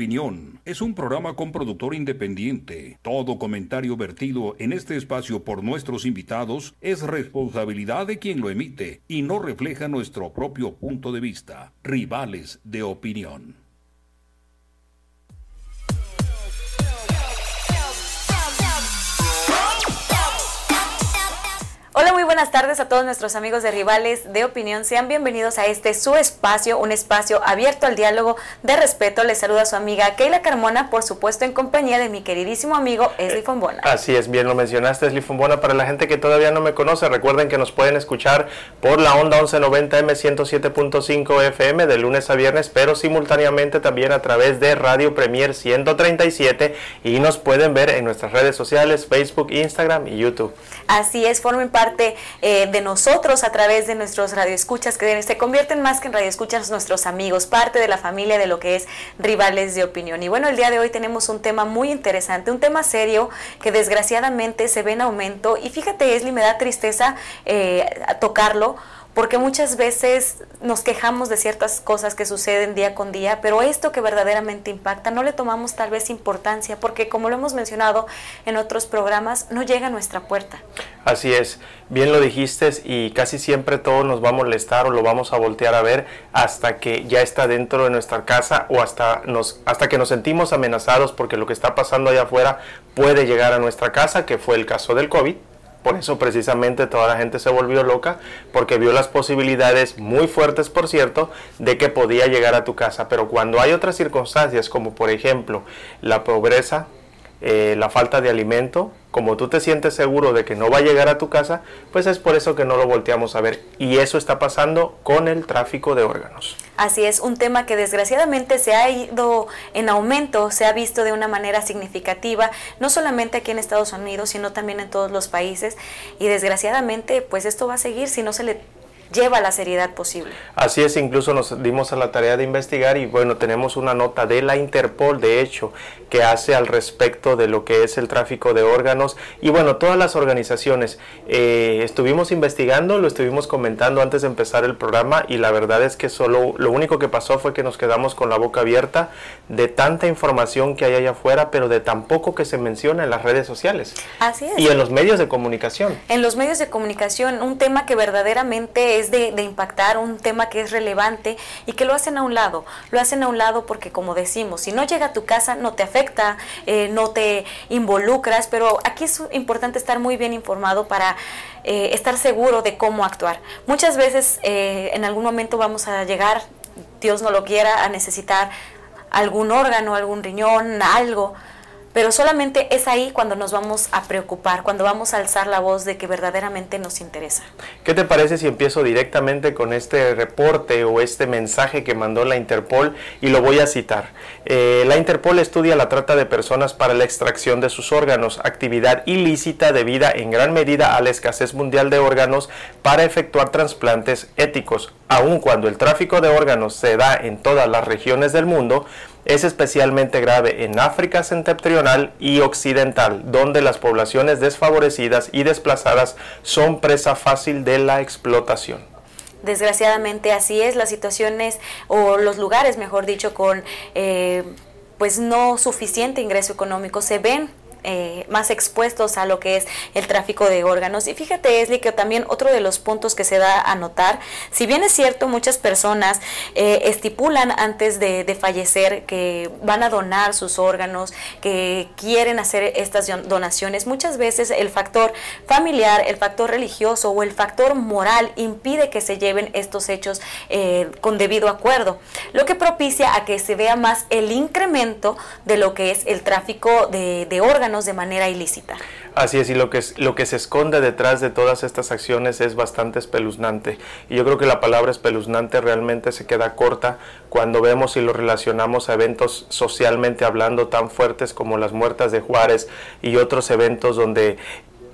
Opinión es un programa con productor independiente. Todo comentario vertido en este espacio por nuestros invitados es responsabilidad de quien lo emite y no refleja nuestro propio punto de vista. Rivales de Opinión. Hola, muy buenas tardes a todos nuestros amigos de Rivales de Opinión. Sean bienvenidos a este su espacio, un espacio abierto al diálogo de respeto. Les saluda su amiga Keila Carmona, por supuesto en compañía de mi queridísimo amigo Esli Fombona. Así es, bien lo mencionaste, Esli Fombona. Para la gente que todavía no me conoce, recuerden que nos pueden escuchar por la onda 1190M 107.5 FM de lunes a viernes, pero simultáneamente también a través de Radio Premier 137 y nos pueden ver en nuestras redes sociales, Facebook, Instagram y YouTube. Así es, formen parte eh, de nosotros a través de nuestros radioescuchas, que se convierten más que en radioescuchas nuestros amigos, parte de la familia de lo que es rivales de opinión. Y bueno, el día de hoy tenemos un tema muy interesante, un tema serio que desgraciadamente se ve en aumento. Y fíjate, Esli, me da tristeza eh, tocarlo porque muchas veces nos quejamos de ciertas cosas que suceden día con día, pero esto que verdaderamente impacta no le tomamos tal vez importancia, porque como lo hemos mencionado en otros programas, no llega a nuestra puerta. Así es, bien lo dijiste y casi siempre todo nos va a molestar o lo vamos a voltear a ver hasta que ya está dentro de nuestra casa o hasta, nos, hasta que nos sentimos amenazados porque lo que está pasando allá afuera puede llegar a nuestra casa, que fue el caso del COVID por eso precisamente toda la gente se volvió loca, porque vio las posibilidades muy fuertes, por cierto, de que podía llegar a tu casa. Pero cuando hay otras circunstancias, como por ejemplo la pobreza, eh, la falta de alimento, como tú te sientes seguro de que no va a llegar a tu casa, pues es por eso que no lo volteamos a ver. Y eso está pasando con el tráfico de órganos. Así es, un tema que desgraciadamente se ha ido en aumento, se ha visto de una manera significativa, no solamente aquí en Estados Unidos, sino también en todos los países. Y desgraciadamente, pues esto va a seguir si no se le lleva la seriedad posible. Así es, incluso nos dimos a la tarea de investigar y bueno, tenemos una nota de la Interpol, de hecho, que hace al respecto de lo que es el tráfico de órganos y bueno, todas las organizaciones. Eh, estuvimos investigando, lo estuvimos comentando antes de empezar el programa y la verdad es que solo lo único que pasó fue que nos quedamos con la boca abierta de tanta información que hay allá afuera, pero de tan poco que se menciona en las redes sociales. Así es. Y en los medios de comunicación. En los medios de comunicación, un tema que verdaderamente es de, impactar, un tema que es relevante y que lo hacen a un lado. Lo hacen a un lado porque, como decimos, si no llega a tu casa no te afecta, eh, no te involucras, pero aquí es importante estar muy bien informado para eh, estar seguro de cómo actuar. Muchas veces eh, en algún momento vamos a llegar, Dios no lo quiera, a necesitar algún órgano, algún riñón, algo pero solamente es ahí cuando nos vamos a preocupar, cuando vamos a alzar la voz de que verdaderamente nos interesa. ¿Qué te parece si empiezo directamente con este reporte o este mensaje que mandó la Interpol y lo voy a citar? Eh, la Interpol estudia la trata de personas para la extracción de sus órganos, actividad ilícita debida en gran medida a la escasez mundial de órganos para efectuar trasplantes éticos, aun cuando el tráfico de órganos se da en todas las regiones del mundo, es especialmente grave en África septentrional y occidental, donde las poblaciones desfavorecidas y desplazadas son presa fácil de la explotación. Desgraciadamente así es, las situaciones o los lugares, mejor dicho, con eh, pues no suficiente ingreso económico se ven eh, más expuestos a lo que es el tráfico de órganos. Y fíjate, Esli, que también otro de los puntos que se da a notar, si bien es cierto, muchas personas eh, estipulan antes de, fallecer que van a donar sus órganos, que quieren hacer estas donaciones, muchas veces el factor familiar, el factor religioso o el factor moral impide que se lleven estos hechos eh, con debido acuerdo, lo que propicia a que se vea más el incremento de lo que es el tráfico de órganos de manera ilícita. Así es, y lo que, lo que se esconde detrás de todas estas acciones es bastante espeluznante. Y yo creo que la palabra espeluznante realmente se queda corta cuando vemos y lo relacionamos a eventos socialmente hablando tan fuertes como las muertas de Juárez y otros eventos donde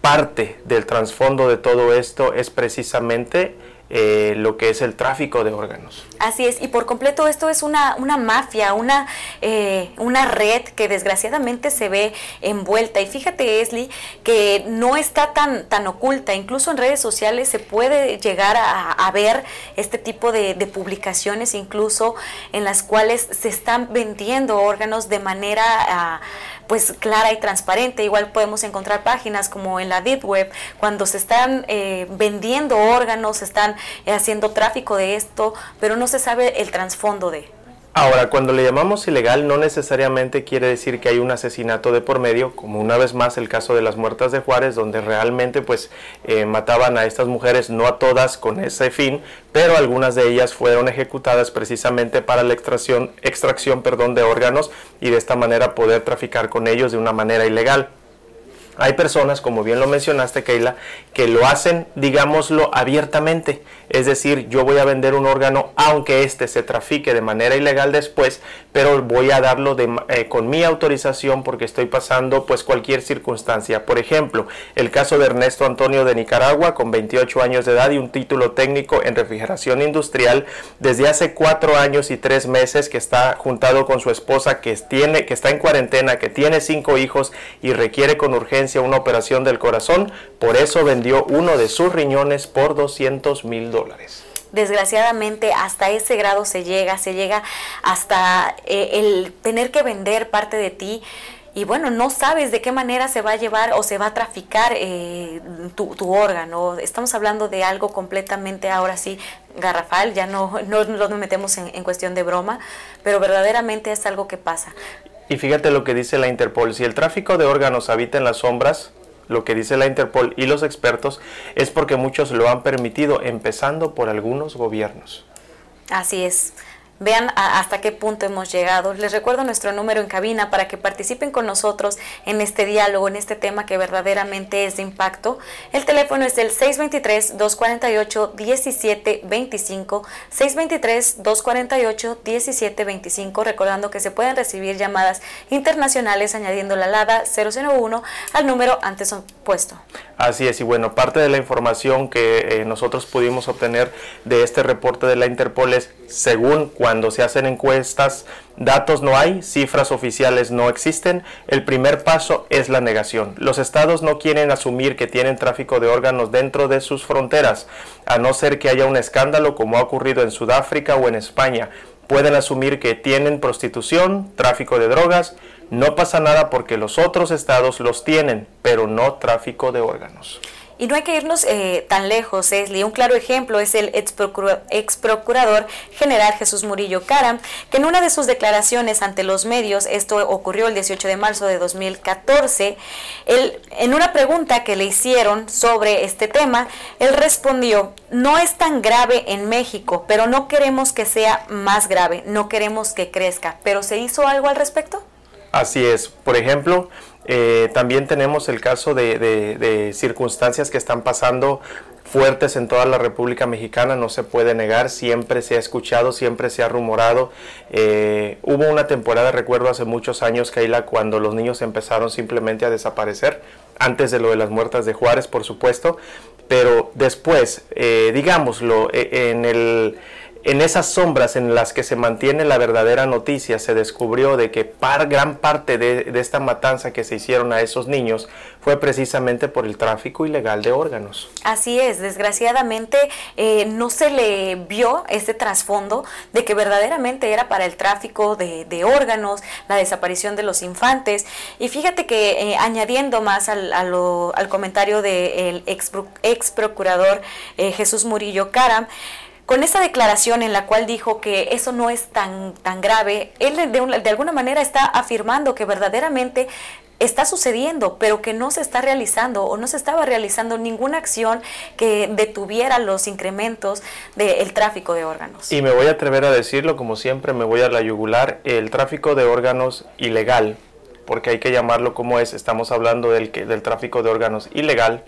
parte del trasfondo de todo esto es precisamente eh, lo que es el tráfico de órganos. Así es, y por completo esto es una, una mafia, una, eh, una red que desgraciadamente se ve envuelta. Y fíjate, Esli, que no está tan, tan oculta, incluso en redes sociales se puede llegar a, ver este tipo de, publicaciones, incluso en las cuales se están vendiendo órganos de manera... Ah, pues clara y transparente. Igual podemos encontrar páginas como en la Deep Web, cuando se están eh, vendiendo órganos, se están eh, haciendo tráfico de esto, pero no se sabe el trasfondo de. Ahora, cuando le llamamos ilegal no necesariamente quiere decir que hay un asesinato de por medio, como una vez más el caso de las muertas de Juárez, donde realmente pues eh, mataban a estas mujeres, no a todas con ese fin, pero algunas de ellas fueron ejecutadas precisamente para la extracción, extracción perdón, de órganos y de esta manera poder traficar con ellos de una manera ilegal. Hay personas, como bien lo mencionaste, Keila, que lo hacen, digámoslo, abiertamente. Es decir, yo voy a vender un órgano aunque éste se trafique de manera ilegal después, pero voy a darlo eh, con mi autorización porque estoy pasando pues cualquier circunstancia. Por ejemplo, el caso de Ernesto Antonio de Nicaragua, con 28 años de edad y un título técnico en refrigeración industrial, desde hace cuatro años y tres meses que está juntado con su esposa que, tiene, que está en cuarentena, que tiene cinco hijos y requiere con urgencia una operación del corazón, por eso vendió uno de sus riñones por 200 mil dólares desgraciadamente hasta ese grado se llega, se llega hasta eh, el tener que vender parte de ti y bueno, no sabes de qué manera se va a llevar o se va a traficar eh, tu, órgano. Estamos hablando de algo completamente ahora sí garrafal, ya no, no, nos metemos en, en cuestión de broma, pero verdaderamente es algo que pasa. Y fíjate lo que dice la Interpol, si el tráfico de órganos habita en las sombras, lo que dice la Interpol y los expertos es porque muchos lo han permitido, empezando por algunos gobiernos. Así es. Vean hasta qué punto hemos llegado. Les recuerdo nuestro número en cabina para que participen con nosotros en este diálogo, en este tema que verdaderamente es de impacto. El teléfono es el 623-248-1725, 623-248-1725, recordando que se pueden recibir llamadas internacionales añadiendo la LADA 001 al número antes puesto. Así es, y bueno, parte de la información que eh, nosotros pudimos obtener de este reporte de la Interpol es, según cuando se hacen encuestas, datos no hay, cifras oficiales no existen, el primer paso es la negación. Los estados no quieren asumir que tienen tráfico de órganos dentro de sus fronteras, a no ser que haya un escándalo como ha ocurrido en Sudáfrica o en España. Pueden asumir que tienen prostitución, tráfico de drogas, no pasa nada porque los otros estados los tienen, pero no tráfico de órganos. Y no hay que irnos eh, tan lejos, Esli. Un claro ejemplo es el ex, procurador general Jesús Murillo Caram, que en una de sus declaraciones ante los medios, esto ocurrió el 18 de marzo de 2014, él, en una pregunta que le hicieron sobre este tema, él respondió, no es tan grave en México, pero no queremos que sea más grave, no queremos que crezca, pero ¿se hizo algo al respecto? Así es. Por ejemplo, eh, también tenemos el caso de, circunstancias que están pasando fuertes en toda la República Mexicana, no se puede negar, siempre se ha escuchado, siempre se ha rumorado. Eh, hubo una temporada, recuerdo hace muchos años, Keila, cuando los niños empezaron simplemente a desaparecer, antes de lo de las muertas de Juárez, por supuesto, pero después, eh, digámoslo, en el en esas sombras en las que se mantiene la verdadera noticia, se descubrió de que par, gran parte de, esta matanza que se hicieron a esos niños fue precisamente por el tráfico ilegal de órganos. Así es, desgraciadamente eh, no se le vio este trasfondo de que verdaderamente era para el tráfico de, órganos, la desaparición de los infantes. Y fíjate que eh, añadiendo más al, al comentario del ex, ex, procurador eh, Jesús Murillo Cara, con esa declaración en la cual dijo que eso no es tan, tan grave, él de, de alguna manera está afirmando que verdaderamente está sucediendo, pero que no se está realizando o no se estaba realizando ninguna acción que detuviera los incrementos del tráfico de órganos. Y me voy a atrever a decirlo, como siempre, me voy a la yugular, el tráfico de órganos ilegal, porque hay que llamarlo como es, estamos hablando del, del tráfico de órganos ilegal,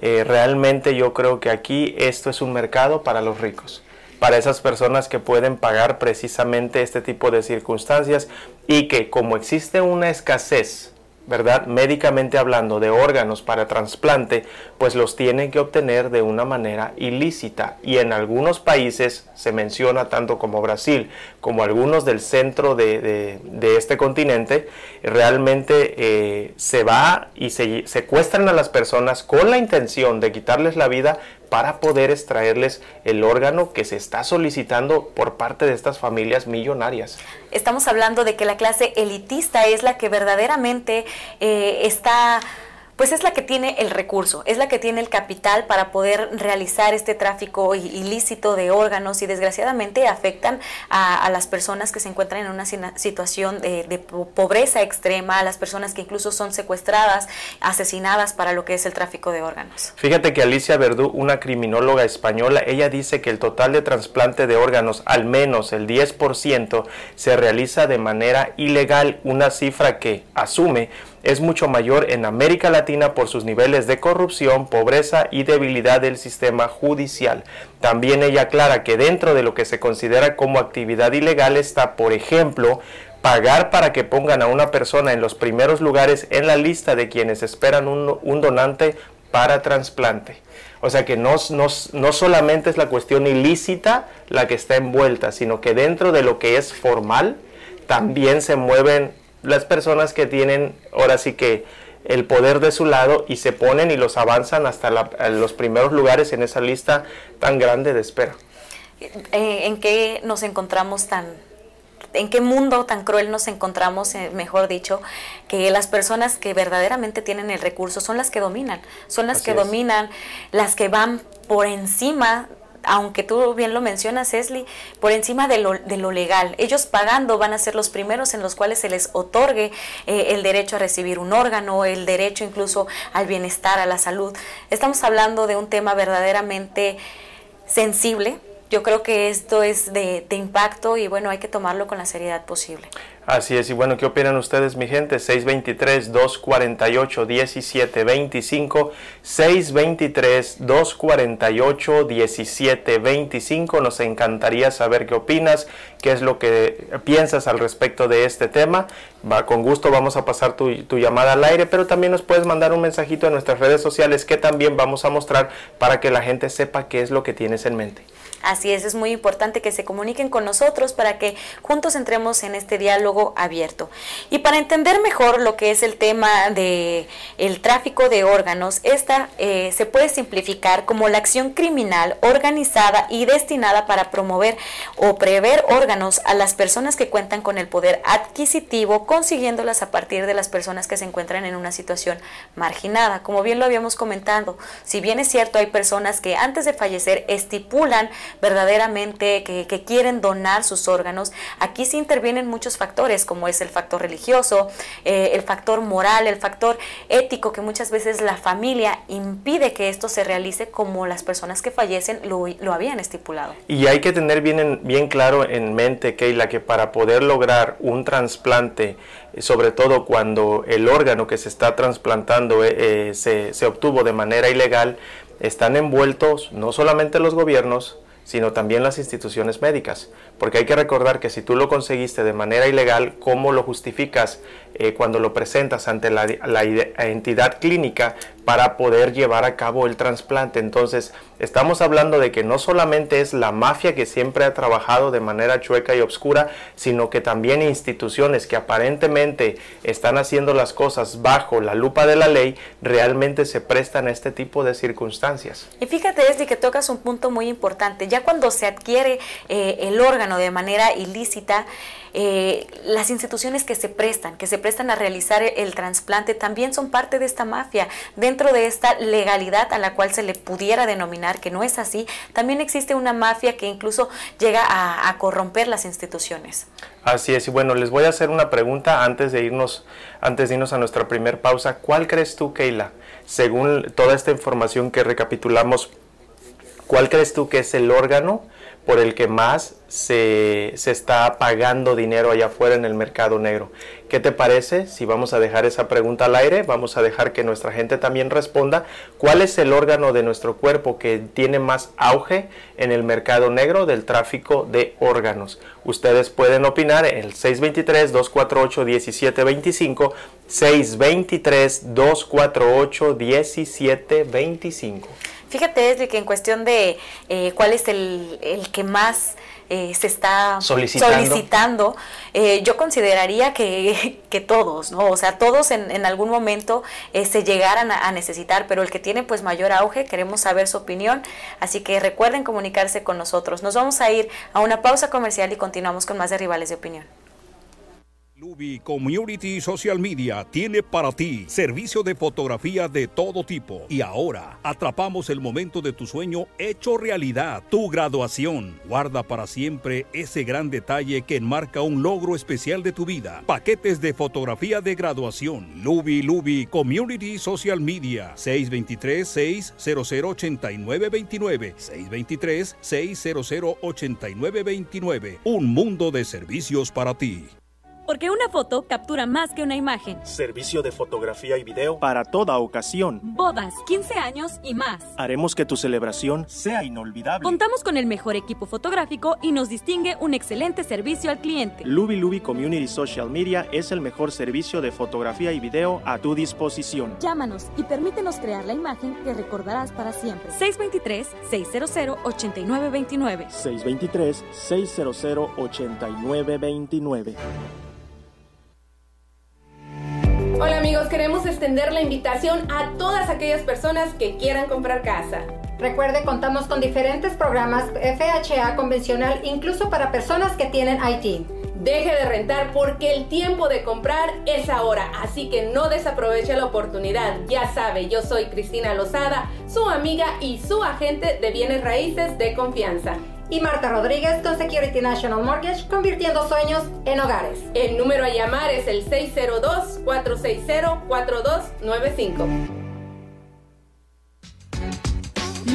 eh, realmente yo creo que aquí esto es un mercado para los ricos, para esas personas que pueden pagar precisamente este tipo de circunstancias y que como existe una escasez ¿verdad? Médicamente hablando de órganos para trasplante, pues los tienen que obtener de una manera ilícita. Y en algunos países se menciona, tanto como Brasil como algunos del centro de, este continente, realmente eh, se va y se secuestran a las personas con la intención de quitarles la vida para poder extraerles el órgano que se está solicitando por parte de estas familias millonarias. Estamos hablando de que la clase elitista es la que verdaderamente eh, está pues es la que tiene el recurso, es la que tiene el capital para poder realizar este tráfico ilícito de órganos y desgraciadamente afectan a, las personas que se encuentran en una situación de, pobreza extrema, a las personas que incluso son secuestradas, asesinadas para lo que es el tráfico de órganos. Fíjate que Alicia Verdú, una criminóloga española, ella dice que el total de trasplante de órganos, al menos el 10%, se realiza de manera ilegal, una cifra que asume es mucho mayor en América Latina por sus niveles de corrupción, pobreza y debilidad del sistema judicial. También ella aclara que dentro de lo que se considera como actividad ilegal está, por ejemplo, pagar para que pongan a una persona en los primeros lugares en la lista de quienes esperan un, donante para trasplante. O sea que no, no, no, solamente es la cuestión ilícita la que está envuelta, sino que dentro de lo que es formal también se mueven las personas que tienen ahora sí que el poder de su lado y se ponen y los avanzan hasta los primeros lugares en esa lista tan grande de espera. Eh, ¿En qué nos encontramos tan, en qué mundo tan cruel nos encontramos, eh, mejor dicho, que las personas que verdaderamente tienen el recurso son las que dominan, son las que dominan, las que van por encima aunque tú bien lo mencionas, Esli, por encima de lo, de lo, legal. Ellos pagando van a ser los primeros en los cuales se les otorgue eh, el derecho a recibir un órgano, el derecho incluso al bienestar, a la salud. Estamos hablando de un tema verdaderamente sensible. Yo creo que esto es de, impacto y bueno, hay que tomarlo con la seriedad posible. Así es, y bueno, ¿qué opinan ustedes, mi gente? 623-248-1725, 623-248-1725, nos encantaría saber qué opinas, qué es lo que piensas al respecto de este tema. Va, con gusto vamos a pasar tu, tu llamada al aire, pero también nos puedes mandar un mensajito en nuestras redes sociales que también vamos a mostrar para que la gente sepa qué es lo que tienes en mente. Así es, es muy importante que se comuniquen con nosotros para que juntos entremos en este diálogo abierto. Y para entender mejor lo que es el tema de el tráfico de órganos, esta eh, se puede simplificar como la acción criminal organizada y destinada para promover o prever órganos a las personas que cuentan con el poder adquisitivo, consiguiéndolas a partir de las personas que se encuentran en una situación marginada. Como bien lo habíamos comentado, si bien es cierto, hay personas que antes de fallecer estipulan verdaderamente que, quieren donar sus órganos, aquí sí intervienen muchos factores, como es el factor religioso, eh, el factor moral, el factor ético, que muchas veces la familia impide que esto se realice como las personas que fallecen lo, habían estipulado. Y hay que tener bien, bien claro en mente, Keila, que para poder lograr un trasplante, sobre todo cuando el órgano que se está trasplantando eh, eh, se, se obtuvo de manera ilegal, están envueltos no solamente los gobiernos, sino también las instituciones médicas, porque hay que recordar que si tú lo conseguiste de manera ilegal, ¿cómo lo justificas eh, cuando lo presentas ante la, entidad clínica para poder llevar a cabo el trasplante? Entonces, estamos hablando de que no solamente es la mafia que siempre ha trabajado de manera chueca y obscura, sino que también instituciones que aparentemente están haciendo las cosas bajo la lupa de la ley, realmente se prestan a este tipo de circunstancias. Y fíjate, Esli, que tocas un punto muy importante ya cuando se adquiere eh, el órgano de manera ilícita, eh, las instituciones que se prestan, que se prestan a realizar el, trasplante, también son parte de esta mafia. Dentro de esta legalidad a la cual se le pudiera denominar que no es así, también existe una mafia que incluso llega a, corromper las instituciones. Así es, y bueno, les voy a hacer una pregunta antes de irnos, antes de irnos a nuestra primera pausa. ¿Cuál crees tú, Keila, según toda esta información que recapitulamos, ¿Cuál crees tú que es el órgano por el que más se, se, está pagando dinero allá afuera en el mercado negro. ¿Qué te parece si vamos a dejar esa pregunta al aire? Vamos a dejar que nuestra gente también responda. ¿Cuál es el órgano de nuestro cuerpo que tiene más auge en el mercado negro del tráfico de órganos? Ustedes pueden opinar en el 623-248-1725, 623-248-1725. Fíjate, Esli, que en cuestión de eh, cuál es el, el que más eh, se está solicitando, eh, yo consideraría que, que, todos, ¿no? O sea, todos en, en algún momento eh, se llegaran a, a, necesitar, pero el que tiene pues mayor auge, queremos saber su opinión, así que recuerden comunicarse con nosotros. Nos vamos a ir a una pausa comercial y continuamos con más de Rivales de Opinión. Lubi Community Social Media tiene para ti servicio de fotografía de todo tipo. Y ahora atrapamos el momento de tu sueño hecho realidad, tu graduación. Guarda para siempre ese gran detalle que enmarca un logro especial de tu vida. Paquetes de fotografía de graduación. Lubi Lubi Community Social Media 623 600 8929 623 600 8929 Un mundo de servicios para ti. Porque una foto captura más que una imagen. Servicio de fotografía y video para toda ocasión. Bodas, 15 años y más. Haremos que tu celebración sea inolvidable. Contamos con el mejor equipo fotográfico y nos distingue un excelente servicio al cliente. Lubi Lubi Community Social Media es el mejor servicio de fotografía y video a tu disposición. Llámanos y permítenos crear la imagen que recordarás para siempre. 623-600-8929. 623-600-8929. Hola amigos, queremos extender la invitación a todas aquellas personas que quieran comprar casa. Recuerde, contamos con diferentes programas FHA convencional, incluso para personas que tienen IT. Deje de rentar porque el tiempo de comprar es ahora, así que no desaproveche la oportunidad. Ya sabe, yo soy Cristina Lozada, su amiga y su agente de bienes raíces de confianza y Marta Rodríguez con Security National Mortgage, convirtiendo sueños en hogares. El número a llamar es el 602-460-4295.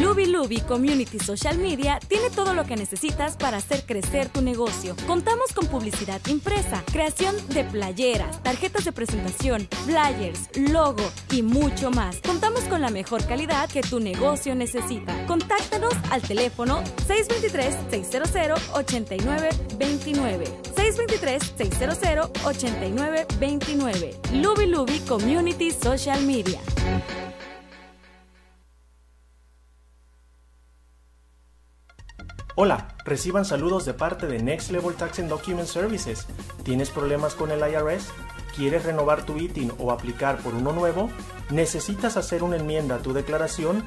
Lubi Lubi Community Social Media tiene todo lo que necesitas para hacer crecer tu negocio. Contamos con publicidad impresa, creación de playeras, tarjetas de presentación, flyers, logo y mucho más. Contamos con la mejor calidad que tu negocio necesita. Contáctanos al teléfono 623-600-8929. 623-600-8929. Lubi Lubi Community Social Media. Hola, reciban saludos de parte de Next Level Tax and Document Services. ¿Tienes problemas con el IRS? ¿Quieres renovar tu ITIN o aplicar por uno nuevo? ¿Necesitas hacer una enmienda a tu declaración?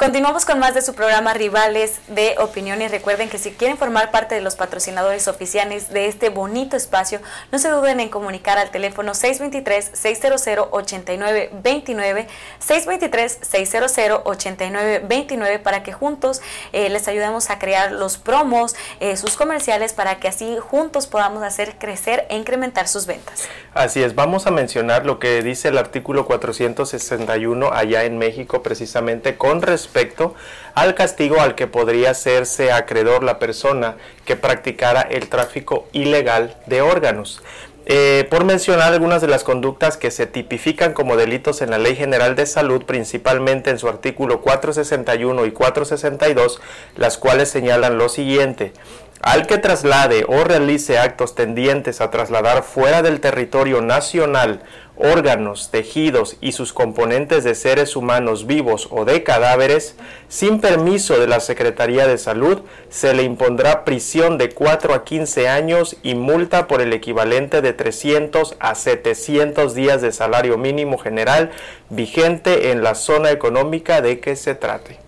Continuamos con más de su programa Rivales de Opinión y recuerden que si quieren formar parte de los patrocinadores oficiales de este bonito espacio, no se duden en comunicar al teléfono 623-600-8929, 623-600-8929 para que juntos eh, les ayudemos a crear los promos, eh, sus comerciales, para que así juntos podamos hacer crecer e incrementar sus ventas. Así es, vamos a mencionar lo que dice el artículo 461 allá en México precisamente con respecto respecto al castigo al que podría hacerse acreedor la persona que practicara el tráfico ilegal de órganos. Eh, por mencionar algunas de las conductas que se tipifican como delitos en la Ley General de Salud, principalmente en su artículo 461 y 462, las cuales señalan lo siguiente. Al que traslade o realice actos tendientes a trasladar fuera del territorio nacional órganos, tejidos y sus componentes de seres humanos vivos o de cadáveres, sin permiso de la Secretaría de Salud, se le impondrá prisión de 4 a 15 años y multa por el equivalente de 300 a 700 días de salario mínimo general vigente en la zona económica de que se trate.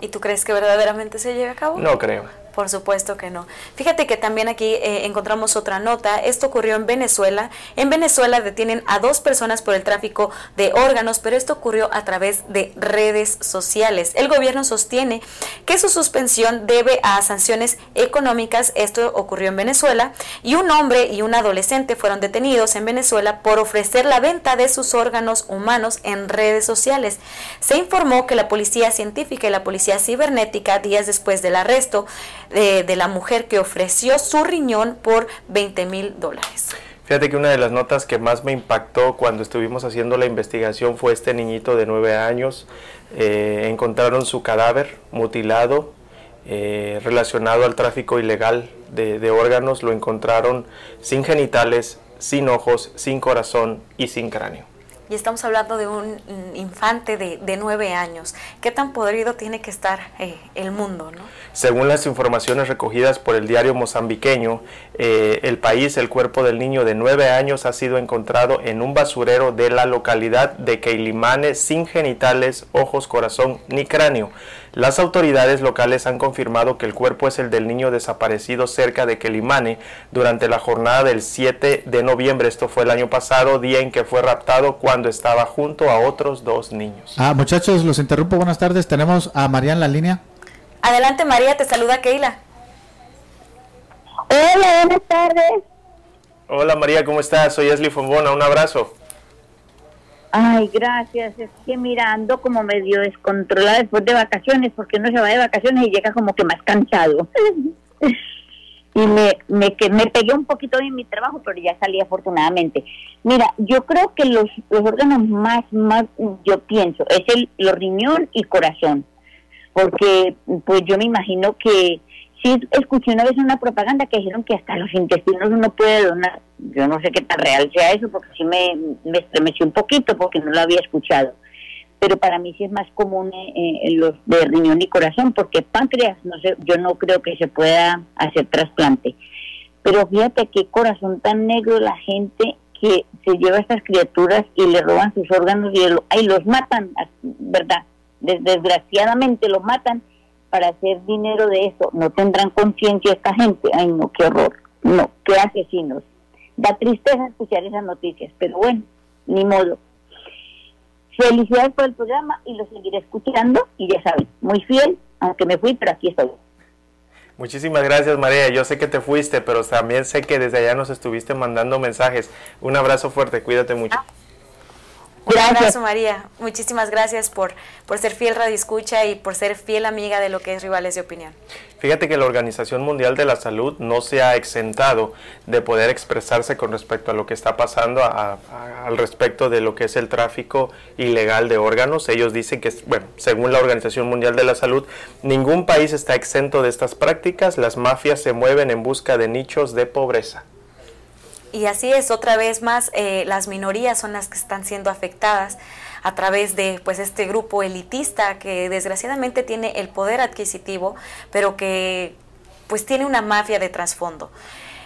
¿Y tú crees que verdaderamente se lleve a cabo? No creo. Por supuesto que no. Fíjate que también aquí eh, encontramos otra nota. Esto ocurrió en Venezuela. En Venezuela detienen a dos personas por el tráfico de órganos, pero esto ocurrió a través de redes sociales. El gobierno sostiene que su suspensión debe a sanciones económicas. Esto ocurrió en Venezuela. Y un hombre y un adolescente fueron detenidos en Venezuela por ofrecer la venta de sus órganos humanos en redes sociales. Se informó que la policía científica y la policía cibernética, días después del arresto, de, la mujer que ofreció su riñón por 20 mil dólares. Fíjate que una de las notas que más me impactó cuando estuvimos haciendo la investigación fue este niñito de 9 años. Eh, encontraron su cadáver mutilado eh, relacionado al tráfico ilegal de órganos. Lo encontraron sin genitales, sin ojos, sin corazón y sin cráneo y estamos hablando de un infante de, de nueve años. ¿Qué tan podrido tiene que estar eh, el mundo? ¿no? Según las informaciones recogidas por el diario mozambiqueño, eh, el país, el cuerpo del niño de nueve años ha sido encontrado en un basurero de la localidad de Keilimane sin genitales, ojos, corazón ni cráneo. Las autoridades locales han confirmado que el cuerpo es el del niño desaparecido cerca de Quelimane durante la jornada del 7 de noviembre. Esto fue el año pasado, día en que fue raptado cuando estaba junto a otros dos niños. Ah, muchachos, los interrumpo. Buenas tardes. Tenemos a María en la línea. Adelante, María. Te saluda Keila. Hola, buenas tardes. Hola, María. ¿Cómo estás? Soy Esli Fombona. Un abrazo. Ay, gracias. Es que mirando como medio descontrolada después de vacaciones, porque uno se va de vacaciones y llega como que más cansado. y me, me, que me pegué un poquito en mi trabajo, pero ya salí afortunadamente. Mira, yo creo que los, los órganos más, más, yo pienso, es el los riñón y corazón. Porque, pues yo me imagino que sí escuché una vez una propaganda que dijeron que hasta los intestinos uno puede donar. Yo no sé qué tan real sea eso, porque sí me, me estremeció un poquito porque no lo había escuchado. Pero para mí sí es más común eh, los de riñón y corazón, porque páncreas, no sé, yo no creo que se pueda hacer trasplante. Pero fíjate qué corazón tan negro la gente que se lleva a estas criaturas y le roban sus órganos y ahí los matan, ¿verdad? Desgraciadamente los matan para hacer dinero de eso. No tendrán conciencia esta gente. Ay, no, qué horror. No, qué asesinos. Da tristeza escuchar esas noticias, pero bueno, ni modo. Felicidades por el programa y lo seguiré escuchando y ya saben, muy fiel, aunque me fui, pero aquí estoy. Muchísimas gracias María, yo sé que te fuiste, pero también sé que desde allá nos estuviste mandando mensajes. Un abrazo fuerte, cuídate mucho. Ah, un abrazo, María. Muchísimas gracias por, por ser fiel radioescucha y por ser fiel amiga de lo que es Rivales de Opinión. Fíjate que la Organización Mundial de la Salud no se ha exentado de poder expresarse con respecto a lo que está pasando al respecto de lo que es el tráfico ilegal de órganos. Ellos dicen que, bueno, según la Organización Mundial de la Salud, ningún país está exento de estas prácticas. Las mafias se mueven en busca de nichos de pobreza. Y así es, otra vez más, eh, las minorías son las que están siendo afectadas a través de pues este grupo elitista que desgraciadamente tiene el poder adquisitivo, pero que pues tiene una mafia de trasfondo.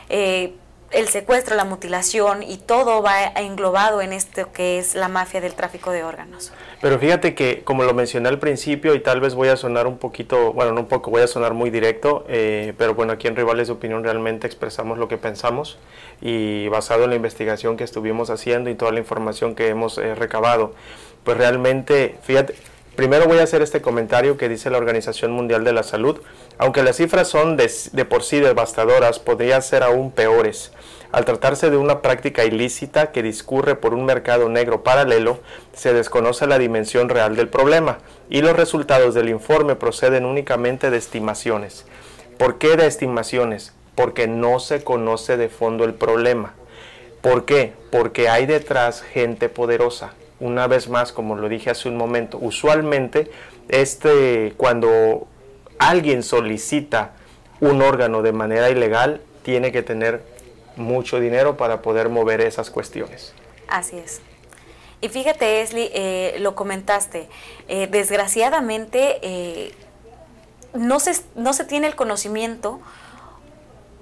Eh, el secuestro, la mutilación y todo va englobado en esto que es la mafia del tráfico de órganos. Pero fíjate que, como lo mencioné al principio, y tal vez voy a sonar un poquito, bueno, no un poco, voy a sonar muy directo, eh, pero bueno, aquí en Rivales de Opinión realmente expresamos lo que pensamos y basado en la investigación que estuvimos haciendo y toda la información que hemos eh, recabado, pues realmente, fíjate, primero voy a hacer este comentario que dice la Organización Mundial de la Salud, aunque las cifras son de, por sí devastadoras, podrían ser aún peores. Al tratarse de una práctica ilícita que discurre por un mercado negro paralelo, se desconoce la dimensión real del problema y los resultados del informe proceden únicamente de estimaciones. ¿Por qué de estimaciones? porque no se conoce de fondo el problema. ¿Por qué? Porque hay detrás gente poderosa. Una vez más, como lo dije hace un momento, usualmente este, cuando alguien solicita un órgano de manera ilegal, tiene que tener mucho dinero para poder mover esas cuestiones. Así es. Y fíjate, Esli, eh, lo comentaste, eh, desgraciadamente eh, no, se, no se tiene el conocimiento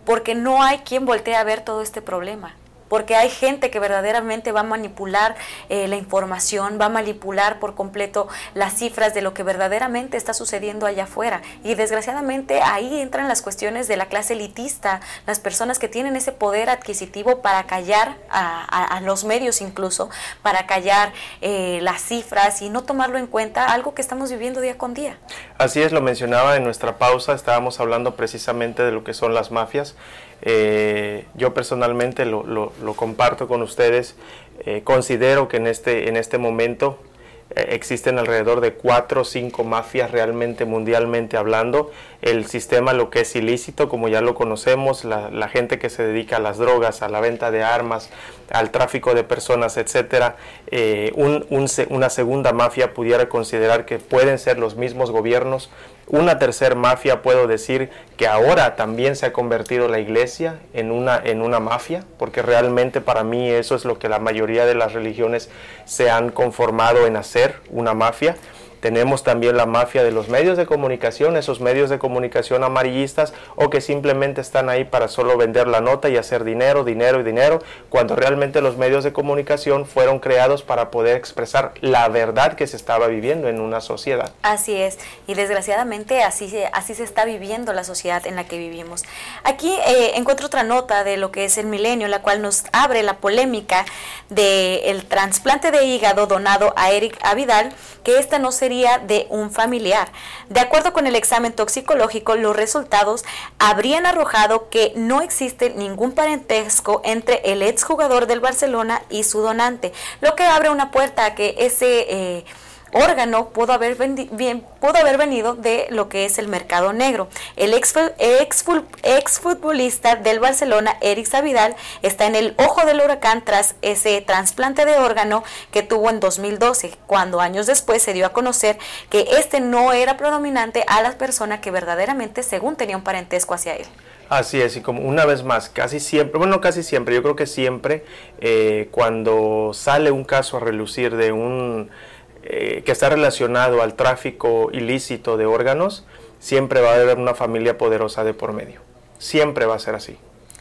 porque no hay quien voltee a ver todo este problema. Porque hay gente que verdaderamente va a manipular eh, la información, va a manipular por completo las cifras de lo que verdaderamente está sucediendo allá afuera. Y desgraciadamente ahí entran las cuestiones de la clase elitista, las personas que tienen ese poder adquisitivo para callar a, los medios incluso, para callar eh, las cifras y no tomarlo en cuenta, algo que estamos viviendo día con día. Así es, lo mencionaba en nuestra pausa, estábamos hablando precisamente de lo que son las mafias. Eh, yo personalmente lo, comparto con ustedes. Eh, considero que en este, en este momento eh, existen alrededor de cuatro o cinco mafias realmente mundialmente hablando. El sistema, lo que es ilícito, como ya lo conocemos, la, gente que se dedica a las drogas, a la venta de armas, al tráfico de personas, etcétera, una segunda mafia pudiera considerar que pueden ser los mismos gobiernos una tercer mafia, puedo decir que ahora también se ha convertido la iglesia en una, en una mafia, porque realmente para mí eso es lo que la mayoría de las religiones se han conformado en hacer, una mafia. Tenemos también la mafia de los medios de comunicación, esos medios de comunicación amarillistas o que simplemente están ahí para solo vender la nota y hacer dinero, dinero y dinero, cuando realmente los medios de comunicación fueron creados para poder expresar la verdad que se estaba viviendo en una sociedad. Así es, y desgraciadamente así, así se está viviendo la sociedad en la que vivimos. Aquí eh, encuentro otra nota de lo que es el milenio, la cual nos abre la polémica del el trasplante de hígado donado a Eric Avidal, que esta no de un familiar. De acuerdo con el examen toxicológico, los resultados habrían arrojado que no existe ningún parentesco entre el exjugador del Barcelona y su donante, lo que abre una puerta a que ese... Eh, órgano pudo haber, bien, pudo haber venido de lo que es el mercado negro. El ex, ex, futbolista del Barcelona, Eric Savidal, está en el ojo del huracán tras ese trasplante de órgano que tuvo en 2012, cuando años después se dio a conocer que este no era predominante a las personas que verdaderamente, según tenía un parentesco hacia él. Así es, y como una vez más, casi siempre, bueno, casi siempre, yo creo que siempre, eh, cuando sale un caso a relucir de un eh, que está relacionado al tráfico ilícito de órganos, siempre va a haber una familia poderosa de por medio. Siempre va a ser así.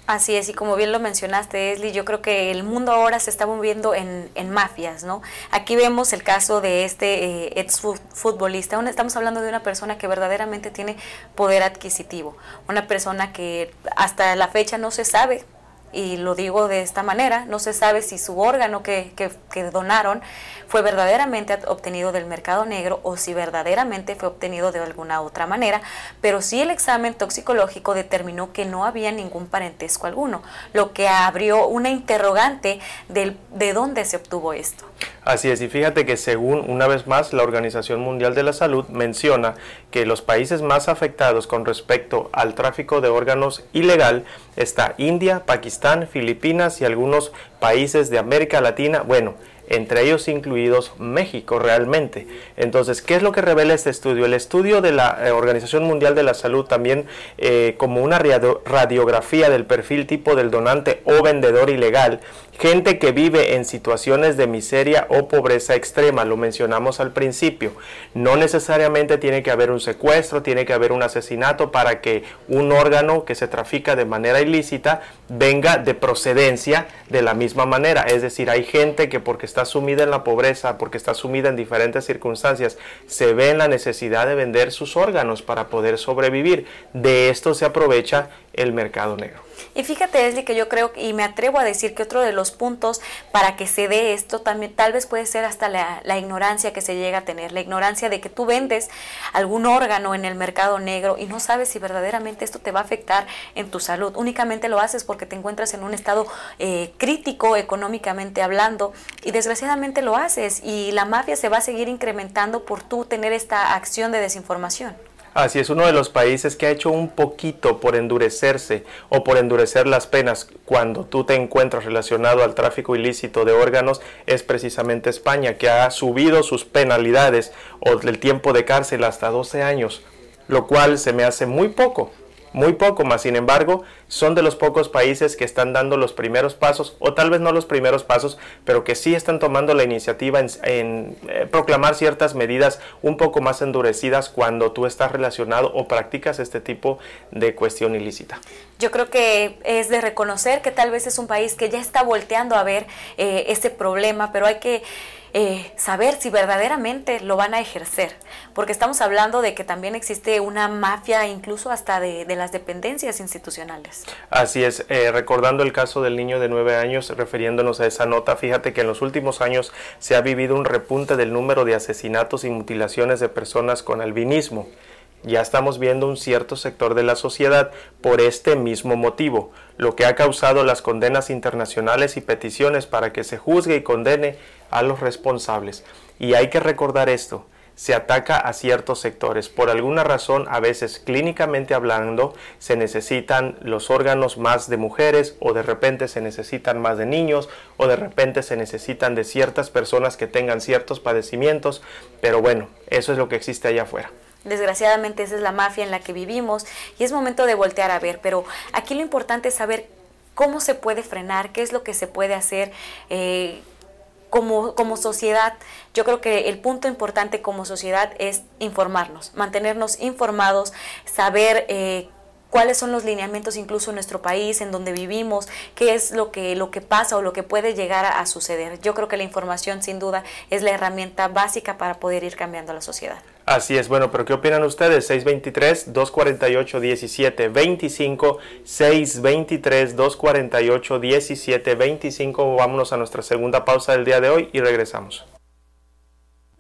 Así es, y como bien lo mencionaste, Esli, yo creo que el mundo ahora se está moviendo en, mafias, ¿no? Aquí vemos el caso de este eh, ex futbolista, estamos hablando de una persona que verdaderamente tiene poder adquisitivo, una persona que hasta la fecha no se sabe y lo digo de esta manera, no se sabe si su órgano que, que, donaron fue verdaderamente obtenido del mercado negro o si verdaderamente fue obtenido de alguna otra manera, pero sí el examen toxicológico determinó que no había ningún parentesco alguno, lo que abrió una interrogante del, de dónde se obtuvo esto. Así es, y fíjate que según una vez más la Organización Mundial de la Salud menciona que los países más afectados con respecto al tráfico de órganos ilegal está India, Pakistán, Filipinas y algunos países de América Latina. Bueno, entre ellos incluidos México realmente. Entonces, ¿qué es lo que revela este estudio? El estudio de la eh, Organización Mundial de la Salud también eh, como una radiografía del perfil tipo del donante o vendedor ilegal gente que vive en situaciones de miseria o pobreza extrema, lo mencionamos al principio. No necesariamente tiene que haber un secuestro, tiene que haber un asesinato para que un órgano que se trafica de manera ilícita venga de procedencia de la misma manera. Es decir, hay gente que porque está sumida en la pobreza, porque está sumida en diferentes circunstancias, se ve en la necesidad de vender sus órganos para poder sobrevivir. De esto se aprovecha el mercado negro. Y fíjate, Esli, que yo creo y me atrevo a decir que otro de los puntos para que se dé esto también tal vez puede ser hasta la, la, ignorancia que se llega a tener, la ignorancia de que tú vendes algún órgano en el mercado negro y no sabes si verdaderamente esto te va a afectar en tu salud. Únicamente lo haces porque te encuentras en un estado eh, crítico económicamente hablando y desgraciadamente lo haces y la mafia se va a seguir incrementando por tú tener esta acción de desinformación. Así es uno de los países que ha hecho un poquito por endurecerse o por endurecer las penas cuando tú te encuentras relacionado al tráfico ilícito de órganos es precisamente España, que ha subido sus penalidades o el tiempo de cárcel hasta 12 años, lo cual se me hace muy poco muy poco más. Sin embargo, son de los pocos países que están dando los primeros pasos, o tal vez no los primeros pasos, pero que sí están tomando la iniciativa en, eh, proclamar ciertas medidas un poco más endurecidas cuando tú estás relacionado o practicas este tipo de cuestión ilícita. Yo creo que es de reconocer que tal vez es un país que ya está volteando a ver eh, este problema, pero hay que eh, saber si verdaderamente lo van a ejercer, porque estamos hablando de que también existe una mafia incluso hasta de, las dependencias institucionales. Así es, eh, recordando el caso del niño de nueve años, refiriéndonos a esa nota, fíjate que en los últimos años se ha vivido un repunte del número de asesinatos y mutilaciones de personas con albinismo. Ya estamos viendo un cierto sector de la sociedad por este mismo motivo, lo que ha causado las condenas internacionales y peticiones para que se juzgue y condene a los responsables. Y hay que recordar esto, se ataca a ciertos sectores. Por alguna razón, a veces clínicamente hablando, se necesitan los órganos más de mujeres o de repente se necesitan más de niños o de repente se necesitan de ciertas personas que tengan ciertos padecimientos. Pero bueno, eso es lo que existe allá afuera. Desgraciadamente esa es la mafia en la que vivimos y es momento de voltear a ver, pero aquí lo importante es saber cómo se puede frenar, qué es lo que se puede hacer. Eh, como, como, sociedad, yo creo que el punto importante como sociedad es informarnos, mantenernos informados, saber eh, cuáles son los lineamientos incluso en nuestro país, en donde vivimos, qué es lo que, lo que pasa o lo que puede llegar a, suceder. Yo creo que la información sin duda es la herramienta básica para poder ir cambiando la sociedad. Así es, bueno, pero ¿qué opinan ustedes? 623-248-1725, 623-248-1725, vámonos a nuestra segunda pausa del día de hoy y regresamos.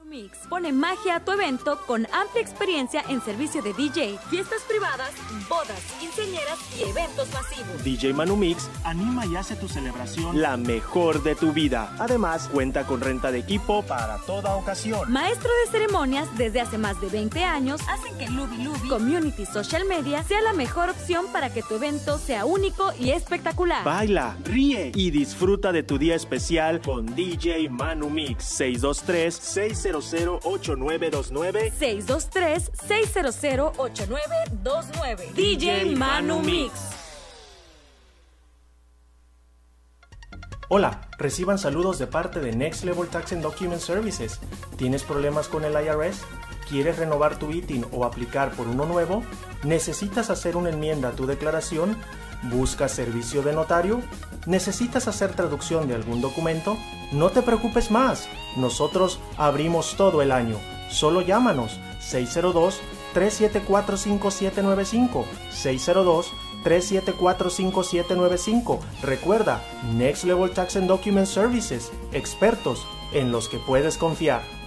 Mix pone magia a tu evento con amplia experiencia en servicio de DJ, fiestas privadas, bodas, quinceañeras y eventos masivos. DJ Manu Mix anima y hace tu celebración la mejor de tu vida. Además, cuenta con renta de equipo para toda ocasión. Maestro de ceremonias desde hace más de 20 años hacen que Lubi Lubi Community Social Media sea la mejor opción para que tu evento sea único y espectacular. Baila, ríe y disfruta de tu día especial con DJ Manu Mix 623 606 623-600-8929. 623-600-8929. DJ Manu Mix. Hola, reciban saludos de parte de Next Level Tax and Document Services. ¿Tienes problemas con el IRS? ¿Quieres renovar tu ITIN o aplicar por uno nuevo? ¿Necesitas hacer una enmienda a tu declaración? ¿Buscas servicio de notario? ¿Necesitas hacer traducción de algún documento? No te preocupes más. Nosotros abrimos todo el año. Solo llámanos 602-374-5795. 602-374-5795. Recuerda, Next Level Tax and Document Services, expertos en los que puedes confiar.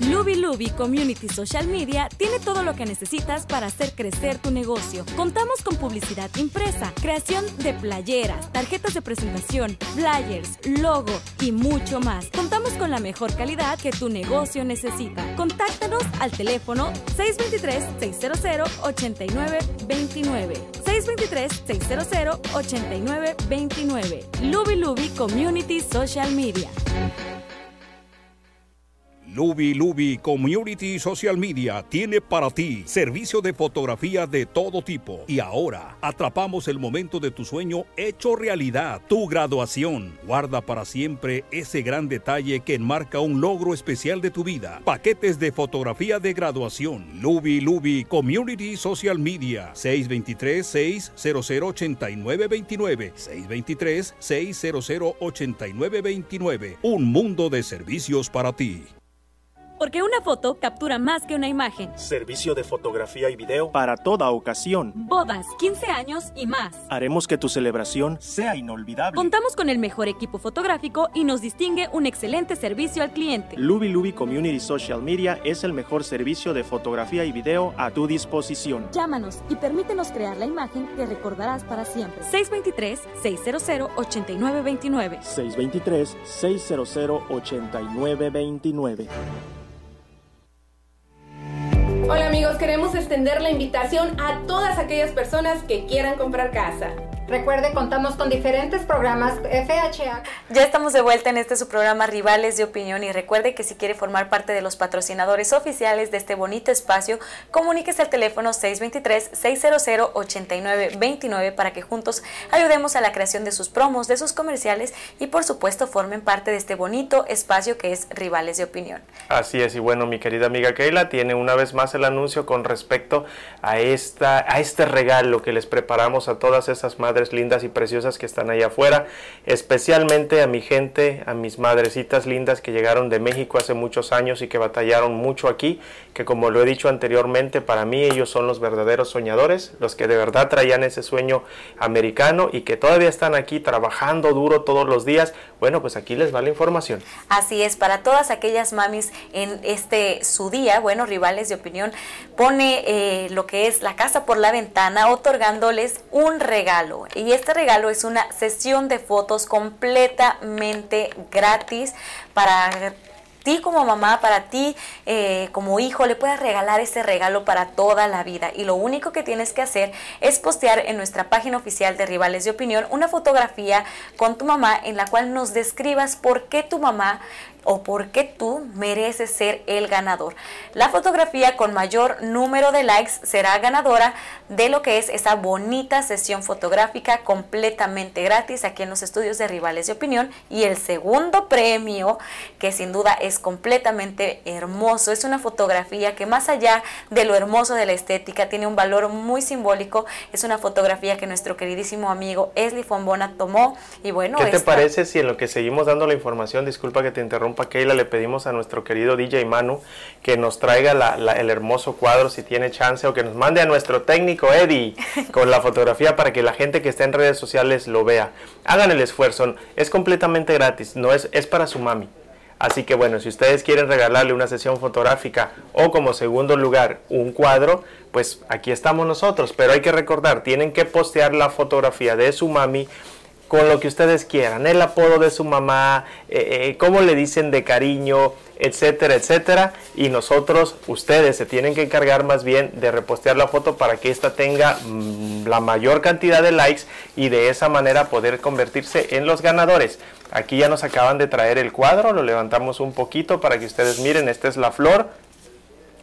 Luby Luby Community Social Media tiene todo lo que necesitas para hacer crecer tu negocio. Contamos con publicidad impresa, creación de playeras, tarjetas de presentación, flyers, logo y mucho más. Contamos con la mejor calidad que tu negocio necesita. Contáctanos al teléfono 623-600-8929. 623-600-8929. Luby Luby Community Social Media. Luby Luby Community Social Media tiene para ti servicio de fotografía de todo tipo. Y ahora atrapamos el momento de tu sueño hecho realidad, tu graduación. Guarda para siempre ese gran detalle que enmarca un logro especial de tu vida. Paquetes de fotografía de graduación. Luby Luby Community Social Media 623 600 8929 623 600 8929 Un mundo de servicios para ti. Porque una foto captura más que una imagen. Servicio de fotografía y video para toda ocasión. Bodas, 15 años y más. Haremos que tu celebración sea inolvidable. Contamos con el mejor equipo fotográfico y nos distingue un excelente servicio al cliente. Luby Luby Community Social Media es el mejor servicio de fotografía y video a tu disposición. Llámanos y permítenos crear la imagen que recordarás para siempre. 623-600-8929. 623-600-8929. Hola amigos, queremos extender la invitación a todas aquellas personas que quieran comprar casa. Recuerde, contamos con diferentes programas FHA. Ya estamos de vuelta en este su programa Rivales de Opinión y recuerde que si quiere formar parte de los patrocinadores oficiales de este bonito espacio, comuníquese al teléfono 623-600-8929 para que juntos ayudemos a la creación de sus promos, de sus comerciales y por supuesto formen parte de este bonito espacio que es Rivales de Opinión. Así es, y bueno, mi querida amiga Keila tiene una vez más el anuncio con respecto a, esta, a este regalo que les preparamos a todas esas madres lindas y preciosas que están allá afuera, especialmente a mi gente, a mis madrecitas lindas que llegaron de México hace muchos años y que batallaron mucho aquí, que como lo he dicho anteriormente, para mí ellos son los verdaderos soñadores, los que de verdad traían ese sueño americano y que todavía están aquí trabajando duro todos los días. Bueno, pues aquí les va la información. Así es, para todas aquellas mamis en este su día, bueno, rivales de opinión, pone eh, lo que es la casa por la ventana, otorgándoles un regalo. Y este regalo es una sesión de fotos completamente gratis para ti como mamá, para ti eh, como hijo, le puedes regalar ese regalo para toda la vida. Y lo único que tienes que hacer es postear en nuestra página oficial de Rivales de Opinión una fotografía con tu mamá en la cual nos describas por qué tu mamá o por qué tú mereces ser el ganador. La fotografía con mayor número de likes será ganadora de lo que es esa bonita sesión fotográfica completamente gratis aquí en los estudios de Rivales de Opinión. Y el segundo premio, que sin duda es completamente hermoso, es una fotografía que más allá de lo hermoso de la estética, tiene un valor muy simbólico. Es una fotografía que nuestro queridísimo amigo Esli Fombona tomó. Y bueno, ¿qué te parece si en lo que seguimos dando la información, disculpa que te interrumpa, Keila, le pedimos a nuestro querido DJ Manu que nos traiga el hermoso cuadro si tiene chance o que nos mande a nuestro técnico Eddie con la fotografía para que la gente que está en redes sociales lo vea. Hagan el esfuerzo, es completamente gratis, no es, es para su mami. Así que bueno, si ustedes quieren regalarle una sesión fotográfica o como segundo lugar un cuadro, pues aquí estamos nosotros. Pero hay que recordar, tienen que postear la fotografía de su mami con lo que ustedes quieran, el apodo de su mamá, eh, eh, cómo le dicen de cariño, etcétera, etcétera. Y nosotros, ustedes se tienen que encargar más bien de repostear la foto para que ésta tenga mm, la mayor cantidad de likes y de esa manera poder convertirse en los ganadores. Aquí ya nos acaban de traer el cuadro, lo levantamos un poquito para que ustedes miren, esta es la flor,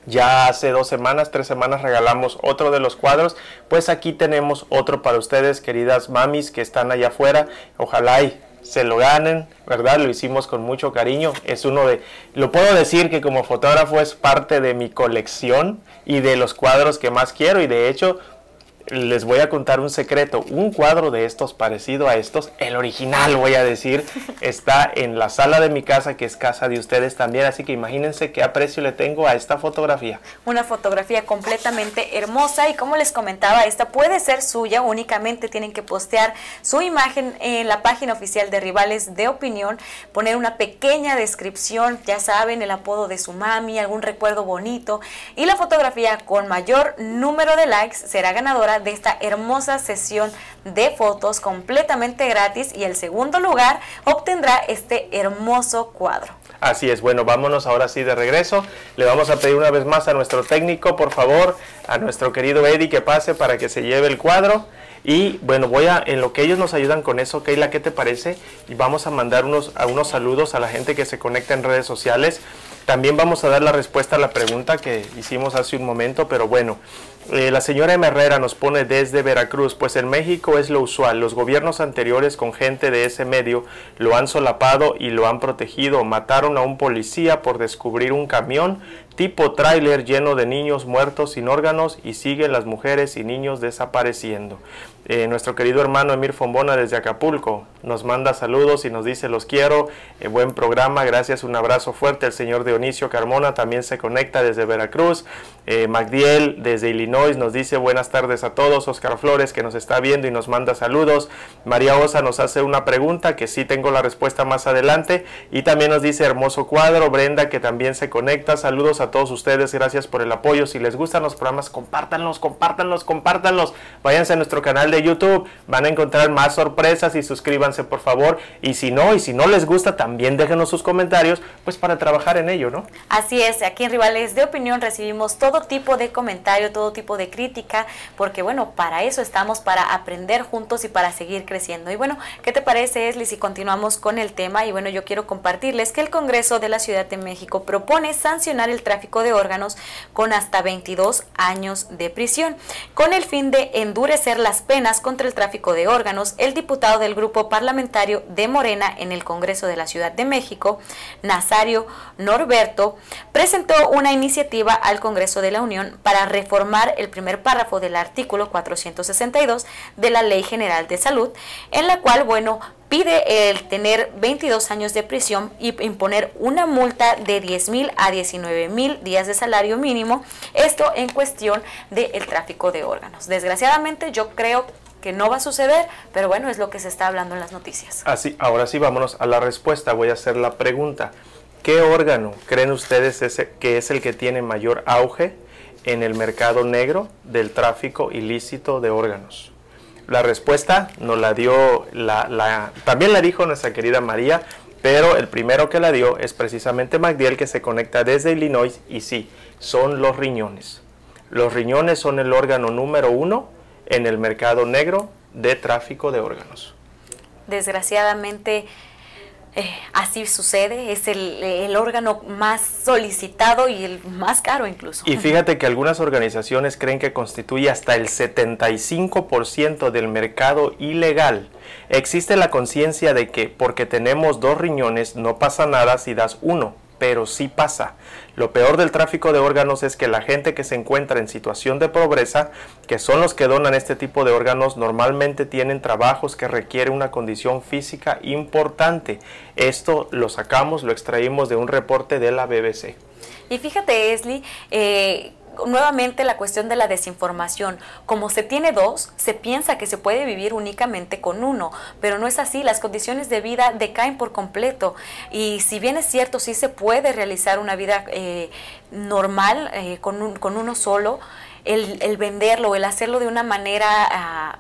ya hace dos semanas, tres semanas regalamos otro de los cuadros. Pues aquí tenemos otro para ustedes, queridas mamis que están allá afuera. Ojalá y se lo ganen, ¿verdad? Lo hicimos con mucho cariño. Es uno de, lo puedo decir que como fotógrafo es parte de mi colección y de los cuadros que más quiero. Y de hecho, les voy a contar un secreto. Un cuadro de estos parecido a estos, el original voy a decir, está en la sala de mi casa, que es casa de ustedes también. Así que imagínense qué aprecio le tengo a esta fotografía. Una fotografía completamente hermosa y como les comentaba, esta puede ser suya. Únicamente tienen que postear su imagen en la página oficial de Rivales de Opinión, poner una pequeña descripción, ya saben, el apodo de su mami, algún recuerdo bonito y la fotografía con mayor número de likes será ganadora de esta hermosa sesión de fotos completamente gratis y el segundo lugar obtendrá este hermoso cuadro. Así es, bueno, vámonos ahora sí de regreso. Le vamos a pedir una vez más a nuestro técnico, por favor, a nuestro querido Eddie que pase para que se lleve el cuadro. Y bueno, voy a, en lo que ellos nos ayudan con eso, Keila, ¿qué te parece? Y vamos a mandar unos, a unos saludos a la gente que se conecta en redes sociales. También vamos a dar la respuesta a la pregunta que hicimos hace un momento, pero bueno, eh, la señora M. Herrera nos pone desde Veracruz, pues en México es lo usual. Los gobiernos anteriores con gente de ese medio lo han solapado y lo han protegido. Mataron a un policía por descubrir un camión tipo tráiler lleno de niños muertos sin órganos y siguen las mujeres y niños desapareciendo. Eh, nuestro querido hermano Emir Fombona desde Acapulco nos manda saludos y nos dice los quiero, eh, buen programa, gracias, un abrazo fuerte. El señor Dionisio Carmona también se conecta desde Veracruz. Eh, Magdiel desde Illinois nos dice buenas tardes a todos. Oscar Flores que nos está viendo y nos manda saludos. María Osa nos hace una pregunta que sí tengo la respuesta más adelante. Y también nos dice hermoso cuadro. Brenda que también se conecta. Saludos a todos ustedes, gracias por el apoyo. Si les gustan los programas, compártanlos, compártanlos, compártanlos. Váyanse a nuestro canal de YouTube, van a encontrar más sorpresas y suscríbanse por favor. Y si no, y si no les gusta, también déjenos sus comentarios, pues para trabajar en ello, ¿no? Así es, aquí en Rivales de Opinión recibimos todo tipo de comentario, todo tipo de crítica, porque bueno, para eso estamos, para aprender juntos y para seguir creciendo. Y bueno, ¿qué te parece, Esli, si continuamos con el tema? Y bueno, yo quiero compartirles que el Congreso de la Ciudad de México propone sancionar el tráfico de órganos con hasta 22 años de prisión. Con el fin de endurecer las penas contra el tráfico de órganos, el diputado del grupo parlamentario de Morena en el Congreso de la Ciudad de México, Nazario Norberto, presentó una iniciativa al Congreso de la Unión para reformar el primer párrafo del artículo 462 de la Ley General de Salud, en la cual, bueno, pide el tener 22 años de prisión y imponer una multa de 10 mil a 19 mil días de salario mínimo, esto en cuestión del tráfico de órganos. Desgraciadamente yo creo que no va a suceder, pero bueno, es lo que se está hablando en las noticias. Así, ahora sí, vámonos a la respuesta. Voy a hacer la pregunta. ¿Qué órgano creen ustedes ese, que es el que tiene mayor auge en el mercado negro del tráfico ilícito de órganos? La respuesta nos la dio, la, también la dijo nuestra querida María, pero el primero que la dio es precisamente Magdiel que se conecta desde Illinois y sí, son los riñones. Los riñones son el órgano número uno en el mercado negro de tráfico de órganos. Desgraciadamente, eh, así sucede, es el, órgano más solicitado y el más caro incluso. Y fíjate que algunas organizaciones creen que constituye hasta el 75% del mercado ilegal. Existe la conciencia de que porque tenemos dos riñones no pasa nada si das uno pero sí pasa. Lo peor del tráfico de órganos es que la gente que se encuentra en situación de pobreza, que son los que donan este tipo de órganos, normalmente tienen trabajos que requieren una condición física importante. Esto lo sacamos, lo extraímos de un reporte de la BBC. Y fíjate, Esli, eh, nuevamente la cuestión de la desinformación. Como se tiene dos, se piensa que se puede vivir únicamente con uno, pero no es así. Las condiciones de vida decaen por completo. Y si bien es cierto, sí se puede realizar una vida eh, normal eh, con, con, uno solo, el, el, venderlo, el hacerlo de una manera... Ah,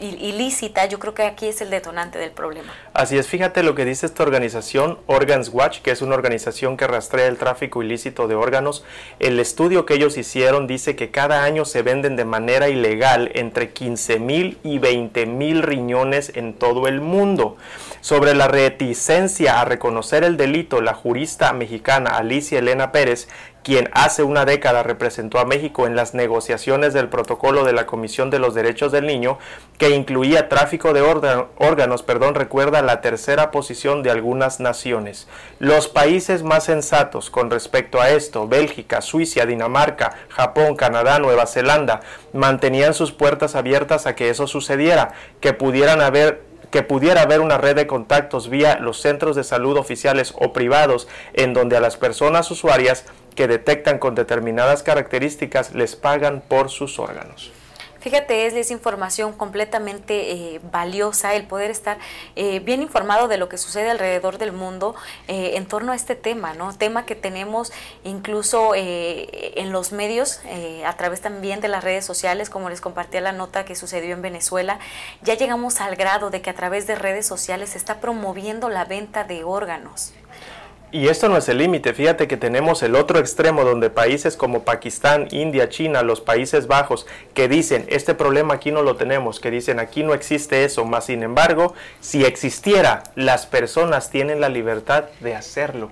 ilícita, yo creo que aquí es el detonante del problema. Así es, fíjate lo que dice esta organización Organs Watch, que es una organización que rastrea el tráfico ilícito de órganos. El estudio que ellos hicieron dice que cada año se venden de manera ilegal entre 15 mil y 20 mil riñones en todo el mundo. Sobre la reticencia a reconocer el delito, la jurista mexicana Alicia Elena Pérez quien hace una década representó a México en las negociaciones del protocolo de la Comisión de los Derechos del Niño, que incluía tráfico de órganos, perdón, recuerda la tercera posición de algunas naciones. Los países más sensatos con respecto a esto, Bélgica, Suiza, Dinamarca, Japón, Canadá, Nueva Zelanda, mantenían sus puertas abiertas a que eso sucediera, que pudieran haber que pudiera haber una red de contactos vía los centros de salud oficiales o privados en donde a las personas usuarias que detectan con determinadas características les pagan por sus órganos. Fíjate, es, información completamente eh, valiosa el poder estar eh, bien informado de lo que sucede alrededor del mundo eh, en torno a este tema, ¿no? Tema que tenemos incluso en los medios, a través también de las redes sociales, como les compartía la nota que sucedió en Venezuela, ya llegamos al grado de que a través de redes sociales se está promoviendo la venta de órganos. Y esto no es el límite, fíjate que tenemos el otro extremo donde países como Pakistán, India, China, los Países Bajos, que dicen, este problema aquí no lo tenemos, que dicen, aquí no existe eso, más sin embargo, si existiera, las personas tienen la libertad de hacerlo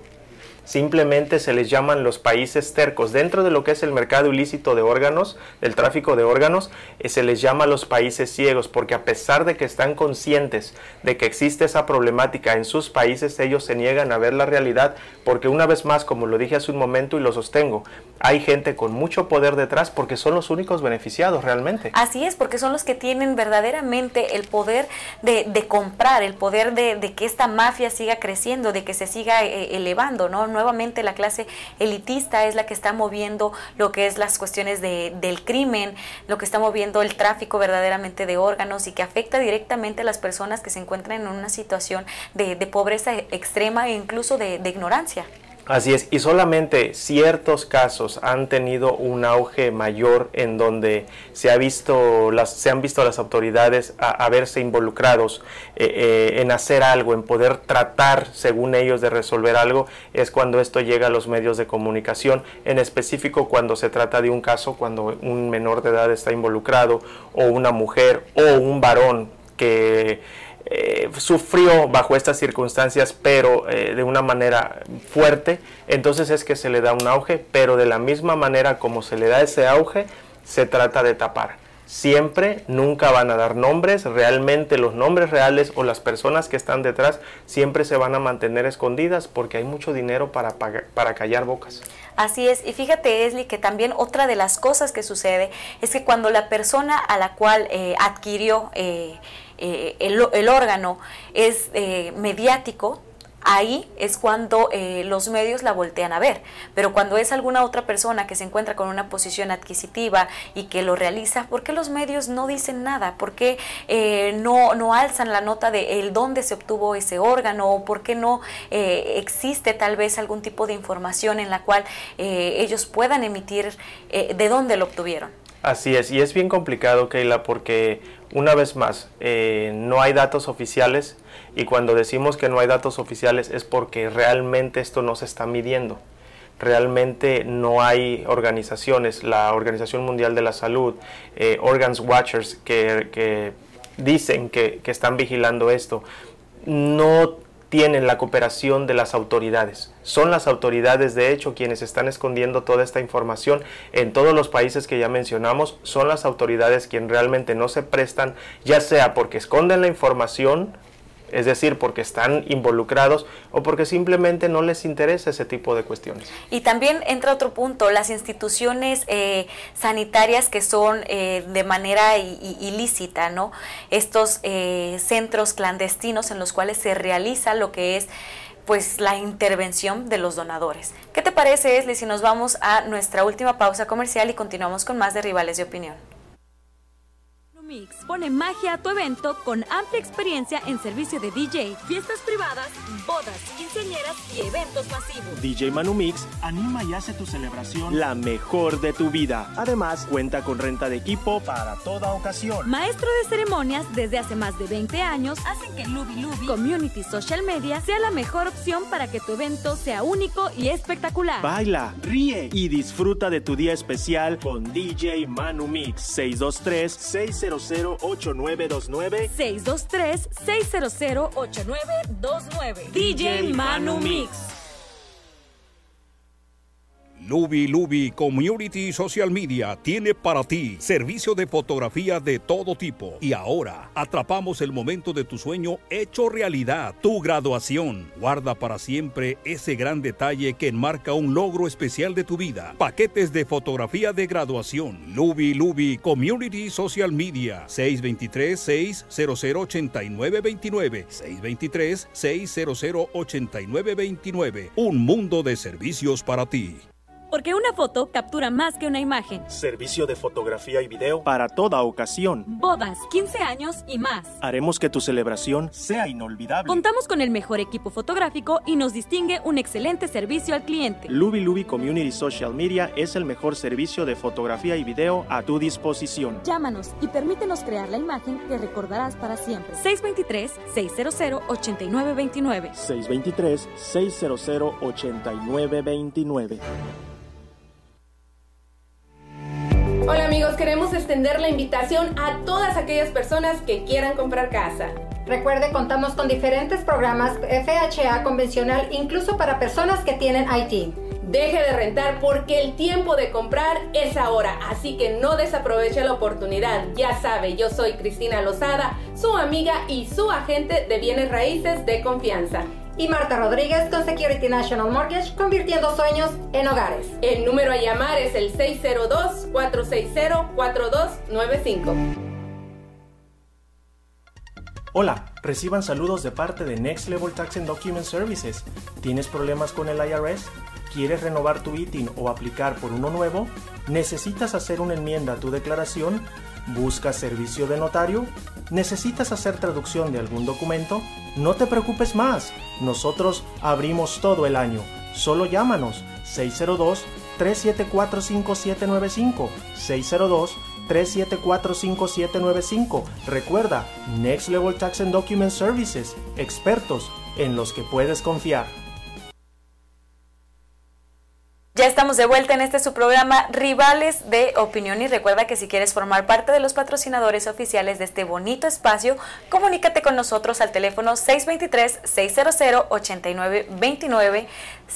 simplemente se les llaman los países tercos. Dentro de lo que es el mercado ilícito de órganos, el tráfico de órganos, eh, se les llama los países ciegos, porque a pesar de que están conscientes de que existe esa problemática en sus países, ellos se niegan a ver la realidad, porque una vez más, como lo dije hace un momento y lo sostengo, hay gente con mucho poder detrás porque son los únicos beneficiados realmente. Así es, porque son los que tienen verdaderamente el poder de, comprar, el poder de, que esta mafia siga creciendo, de que se siga eh, elevando, ¿no? nuevamente la clase elitista es la que está moviendo lo que es las cuestiones de, del crimen, lo que está moviendo el tráfico verdaderamente de órganos y que afecta directamente a las personas que se encuentran en una situación de, pobreza extrema e incluso de ignorancia. Así es, y solamente ciertos casos han tenido un auge mayor en donde se, ha visto las, se han visto las autoridades a, verse involucrados eh, eh, en hacer algo, en poder tratar, según ellos, de resolver algo, es cuando esto llega a los medios de comunicación, en específico cuando se trata de un caso, cuando un menor de edad está involucrado, o una mujer, o un varón que eh, sufrió bajo estas circunstancias, pero eh, de una manera fuerte, entonces es que se le da un auge, pero de la misma manera como se le da ese auge, se trata de tapar. Siempre, nunca van a dar nombres, realmente los nombres reales o las personas que están detrás siempre se van a mantener escondidas porque hay mucho dinero para, para callar bocas. Así es, y fíjate Esli que también otra de las cosas que sucede es que cuando la persona a la cual eh, adquirió eh, el, órgano es eh, mediático, ahí es cuando eh, los medios la voltean a ver. Pero cuando es alguna otra persona que se encuentra con una posición adquisitiva y que lo realiza, ¿por qué los medios no dicen nada? ¿Por qué no, no alzan la nota de el dónde se obtuvo ese órgano? ¿O por qué no existe tal vez algún tipo de información en la cual ellos puedan emitir de dónde lo obtuvieron? Así es, y es bien complicado, Keila, porque una vez más, eh, no hay datos oficiales y cuando decimos que no hay datos oficiales es porque realmente esto no se está midiendo. Realmente no hay organizaciones, la Organización Mundial de la Salud, eh, Organs Watchers, que, dicen que, que están vigilando esto. No tienen la cooperación de las autoridades. Son las autoridades, de hecho, quienes están escondiendo toda esta información en todos los países que ya mencionamos. Son las autoridades quienes realmente no se prestan, ya sea porque esconden la información es decir, porque están involucrados o porque simplemente no les interesa ese tipo de cuestiones. Y también entra otro punto, las instituciones eh, sanitarias que son eh, de manera ilícita, ¿no? Estos eh, centros clandestinos en los cuales se realiza lo que es pues la intervención de los donadores. ¿Qué te parece, Esli, si nos vamos a nuestra última pausa comercial y continuamos con más de Rivales de Opinión? Mix pone magia a tu evento con amplia experiencia en servicio de DJ, fiestas privadas, bodas, quinceañeras y eventos masivos. DJ Manu Mix anima y hace tu celebración la mejor de tu vida. Además, cuenta con renta de equipo para toda ocasión. Maestro de ceremonias desde hace más de 20 años hacen que Lubi Lubi Community Social Media sea la mejor opción para que tu evento sea único y espectacular. Baila, ríe y disfruta de tu día especial con DJ Manu Mix 623 600 623-600-8929. 623-600-8929. DJ Manu Mix. Lubi Lubi Community Social Media tiene para ti servicio de fotografía de todo tipo. Y ahora atrapamos el momento de tu sueño hecho realidad, tu graduación. Guarda para siempre ese gran detalle que enmarca un logro especial de tu vida. Paquetes de fotografía de graduación. Lubi Lubi Community Social Media 623 600 8929 623 600 8929. Un mundo de servicios para ti. Porque una foto captura más que una imagen. Servicio de fotografía y video para toda ocasión. Bodas, 15 años y más. Haremos que tu celebración sea inolvidable. Contamos con el mejor equipo fotográfico y nos distingue un excelente servicio al cliente. Lubi Lubi Community Social Media es el mejor servicio de fotografía y video a tu disposición. Llámanos y permítenos crear la imagen que recordarás para siempre. 623-600-8929. 623-600-8929. Hola amigos, queremos extender la invitación a todas aquellas personas que quieran comprar casa. Recuerde, contamos con diferentes programas FHA convencional, incluso para personas que tienen IT. Deje de rentar porque el tiempo de comprar es ahora, así que no desaproveche la oportunidad. Ya sabe, yo soy Cristina Lozada, su amiga y su agente de bienes raíces de confianza y Marta Rodríguez con Security National Mortgage, convirtiendo sueños en hogares. El número a llamar es el 602-460-4295. Hola, reciban saludos de parte de Next Level Tax and Document Services. ¿Tienes problemas con el IRS? ¿Quieres renovar tu ITIN o aplicar por uno nuevo? ¿Necesitas hacer una enmienda a tu declaración? ¿Buscas servicio de notario? ¿Necesitas hacer traducción de algún documento? No te preocupes más, nosotros abrimos todo el año. Solo llámanos 602-374-5795. 602-374-5795. Recuerda, Next Level Tax and Document Services, expertos en los que puedes confiar. Ya estamos de vuelta en este su programa Rivales de Opinión y recuerda que si quieres formar parte de los patrocinadores oficiales de este bonito espacio, comunícate con nosotros al teléfono 623-600-8929,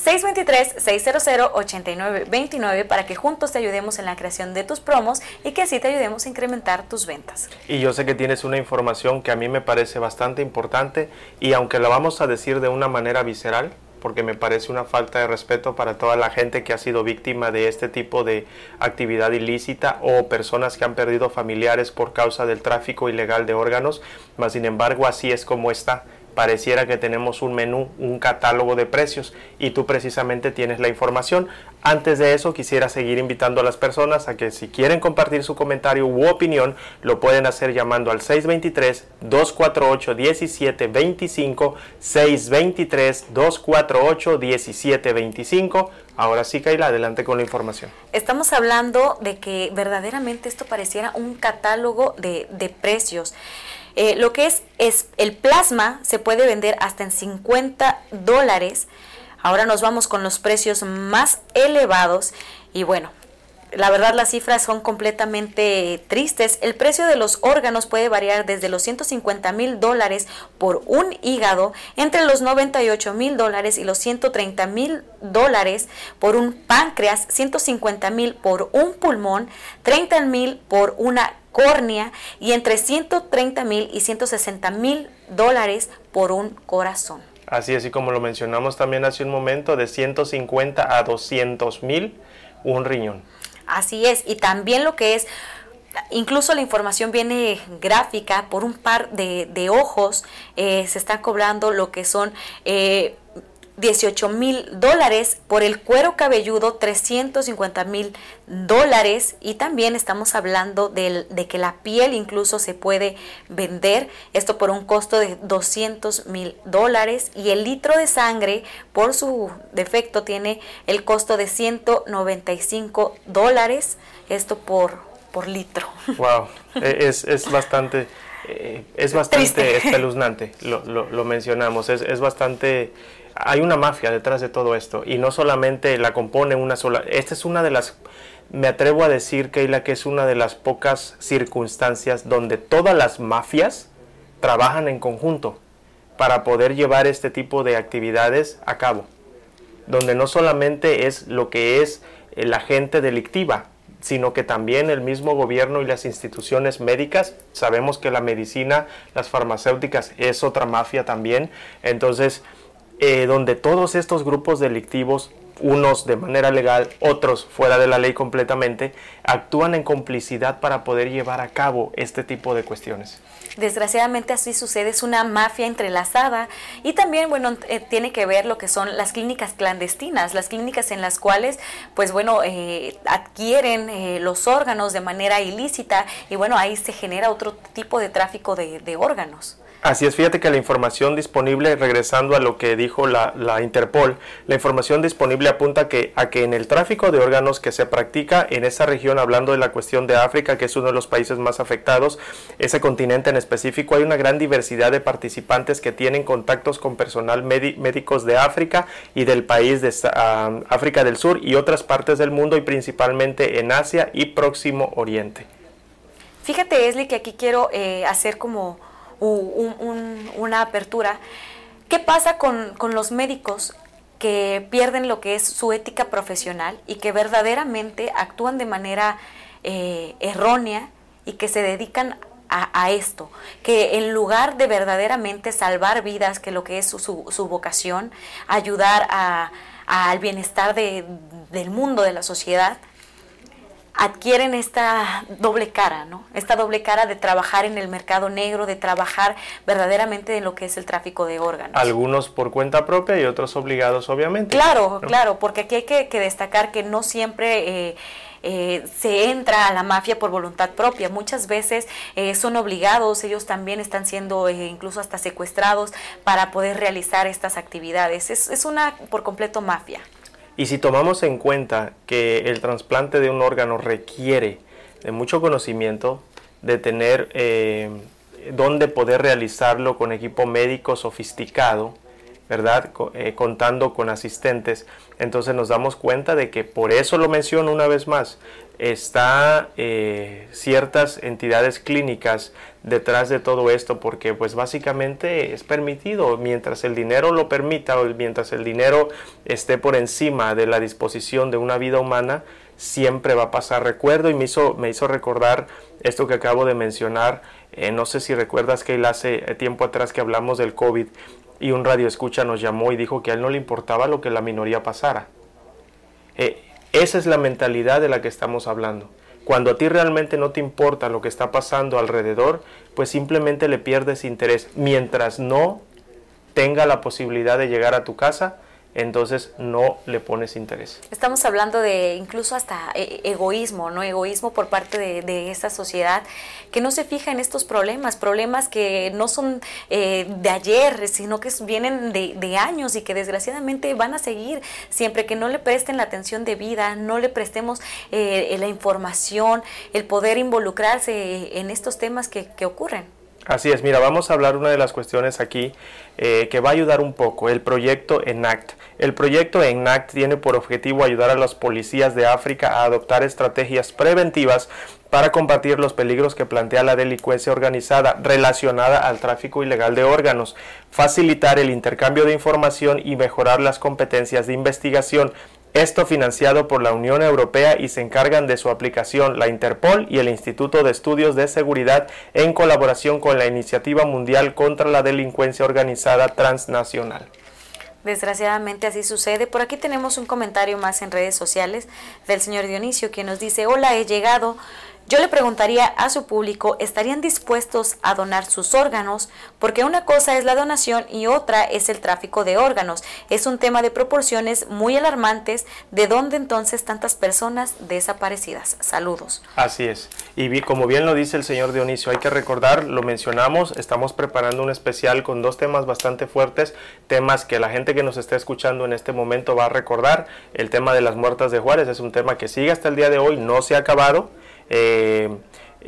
623-600-8929 para que juntos te ayudemos en la creación de tus promos y que así te ayudemos a incrementar tus ventas. Y yo sé que tienes una información que a mí me parece bastante importante y aunque la vamos a decir de una manera visceral, porque me parece una falta de respeto para toda la gente que ha sido víctima de este tipo de actividad ilícita o personas que han perdido familiares por causa del tráfico ilegal de órganos, mas sin embargo así es como está pareciera que tenemos un menú, un catálogo de precios y tú precisamente tienes la información. Antes de eso quisiera seguir invitando a las personas a que si quieren compartir su comentario u opinión lo pueden hacer llamando al 623-248-1725, 623-248-1725. Ahora sí, Kaila, adelante con la información. Estamos hablando de que verdaderamente esto pareciera un catálogo de, de precios. Eh, lo que es, es el plasma se puede vender hasta en 50 dólares. Ahora nos vamos con los precios más elevados y bueno, la verdad las cifras son completamente tristes. El precio de los órganos puede variar desde los 150 mil dólares por un hígado, entre los 98 mil dólares y los 130 mil dólares por un páncreas, 150 mil por un pulmón, 30 mil por una córnea y entre 130 mil y 160 mil dólares por un corazón. Así es, y como lo mencionamos también hace un momento, de 150 a 200 mil un riñón. Así es, y también lo que es, incluso la información viene gráfica, por un par de, ojos eh, se está cobrando lo que son... Eh, 18 mil dólares, por el cuero cabelludo 350 mil dólares y también estamos hablando de, de, que la piel incluso se puede vender, esto por un costo de 200 mil dólares y el litro de sangre por su defecto tiene el costo de 195 dólares, esto por, por litro. Wow, e, es, es bastante... Eh, es bastante espeluznante, lo, lo, lo mencionamos, es, es bastante hay una mafia detrás de todo esto y no solamente la compone una sola. Esta es una de las, me atrevo a decir, Keila, que es una de las pocas circunstancias donde todas las mafias trabajan en conjunto para poder llevar este tipo de actividades a cabo. Donde no solamente es lo que es la gente delictiva, sino que también el mismo gobierno y las instituciones médicas. Sabemos que la medicina, las farmacéuticas es otra mafia también. Entonces, eh, donde todos estos grupos delictivos, unos de manera legal, otros fuera de la ley completamente, actúan en complicidad para poder llevar a cabo este tipo de cuestiones. Desgraciadamente así sucede, es una mafia entrelazada y también, bueno, eh, tiene que ver lo que son las clínicas clandestinas, las clínicas en las cuales, pues bueno, eh, adquieren los órganos de manera ilícita y bueno, ahí se genera otro tipo de tráfico de órganos. Así es, fíjate que la información disponible, regresando a lo que dijo la, Interpol, la información disponible apunta que, a que en el tráfico de órganos que se practica en esa región, hablando de la cuestión de África, que es uno de los países más afectados, ese continente en específico, hay una gran diversidad de participantes que tienen contactos con personal médicos de África y del país de ah, África del Sur y otras partes del mundo y principalmente en Asia y Próximo Oriente. Fíjate, Esli, que aquí quiero eh, hacer como una apertura. ¿Qué pasa con, los médicos que pierden lo que es su ética profesional y que verdaderamente actúan de manera eh, errónea y que se dedican a, esto, que en lugar de verdaderamente salvar vidas, que lo que es su, vocación, ayudar al bienestar del mundo, de la sociedad, adquieren esta doble cara, ¿no? Esta doble cara de trabajar en el mercado negro, de trabajar verdaderamente en lo que es el tráfico de órganos. Algunos por cuenta propia y otros obligados, obviamente. Claro, claro, porque aquí hay que, destacar que no siempre... Eh, eh, se entra a la mafia por voluntad propia. Muchas veces eh, son obligados, ellos también están siendo incluso hasta secuestrados para poder realizar estas actividades. Es, es una por completo mafia. Y si tomamos en cuenta que el trasplante de un órgano requiere de mucho conocimiento, de tener eh, dónde poder realizarlo con equipo médico sofisticado, ¿verdad? Eh, contando con asistentes, entonces nos damos cuenta de que por eso lo menciono una vez más, está eh, ciertas entidades clínicas detrás de todo esto porque pues básicamente es permitido. Mientras el dinero lo permita o mientras el dinero esté por encima de la disposición de una vida humana siempre va a pasar. Recuerdo y me hizo me hizo recordar esto que acabo de mencionar eh, no sé si recuerdas que hace tiempo atrás que hablamos del COVID y un radio escucha nos llamó y dijo que a él no le importaba lo que la minoría pasara eh, esa es la mentalidad de la que estamos hablando. Cuando a ti realmente no te importa lo que está pasando alrededor, pues simplemente le pierdes interés. Mientras no tenga la posibilidad de llegar a tu casa, entonces no le pones interés. Estamos hablando de incluso hasta eh, egoísmo, ¿no? Egoísmo por parte de, de esta sociedad que no se fija en estos problemas, problemas que no son eh, de ayer, sino que vienen de, años y que desgraciadamente van a seguir siempre que no le presten la atención debida, no le prestemos eh, la información, el poder involucrarse en estos temas que ocurren. Así es, mira, vamos a hablar una de las cuestiones aquí eh, que va a ayudar un poco, el proyecto ENACT. El proyecto ENACT tiene por objetivo ayudar a las policías de África a adoptar estrategias preventivas para combatir los peligros que plantea la delincuencia organizada relacionada al tráfico ilegal de órganos, facilitar el intercambio de información y mejorar las competencias de investigación esto financiado por la Unión Europea y se encargan de su aplicación la Interpol y el Instituto de Estudios de Seguridad en colaboración con la Iniciativa Mundial contra la Delincuencia Organizada Transnacional. Desgraciadamente así sucede. Por aquí tenemos un comentario más en redes sociales del señor Dionisio que nos dice, hola, he llegado yo le preguntaría a su público, ¿estarían dispuestos a donar sus órganos? Porque una cosa es la donación y otra es el tráfico de órganos. Es un tema de proporciones muy alarmantes. ¿De dónde entonces tantas personas desaparecidas? Saludos. Así es. Y como bien lo dice el señor Dionisio, hay que recordar, lo mencionamos, estamos preparando un especial con dos temas bastante fuertes, temas que la gente que nos está escuchando en este momento va a recordar. El tema de las muertas de Juárez es un tema que sigue hasta el día de hoy, no se ha acabado eh,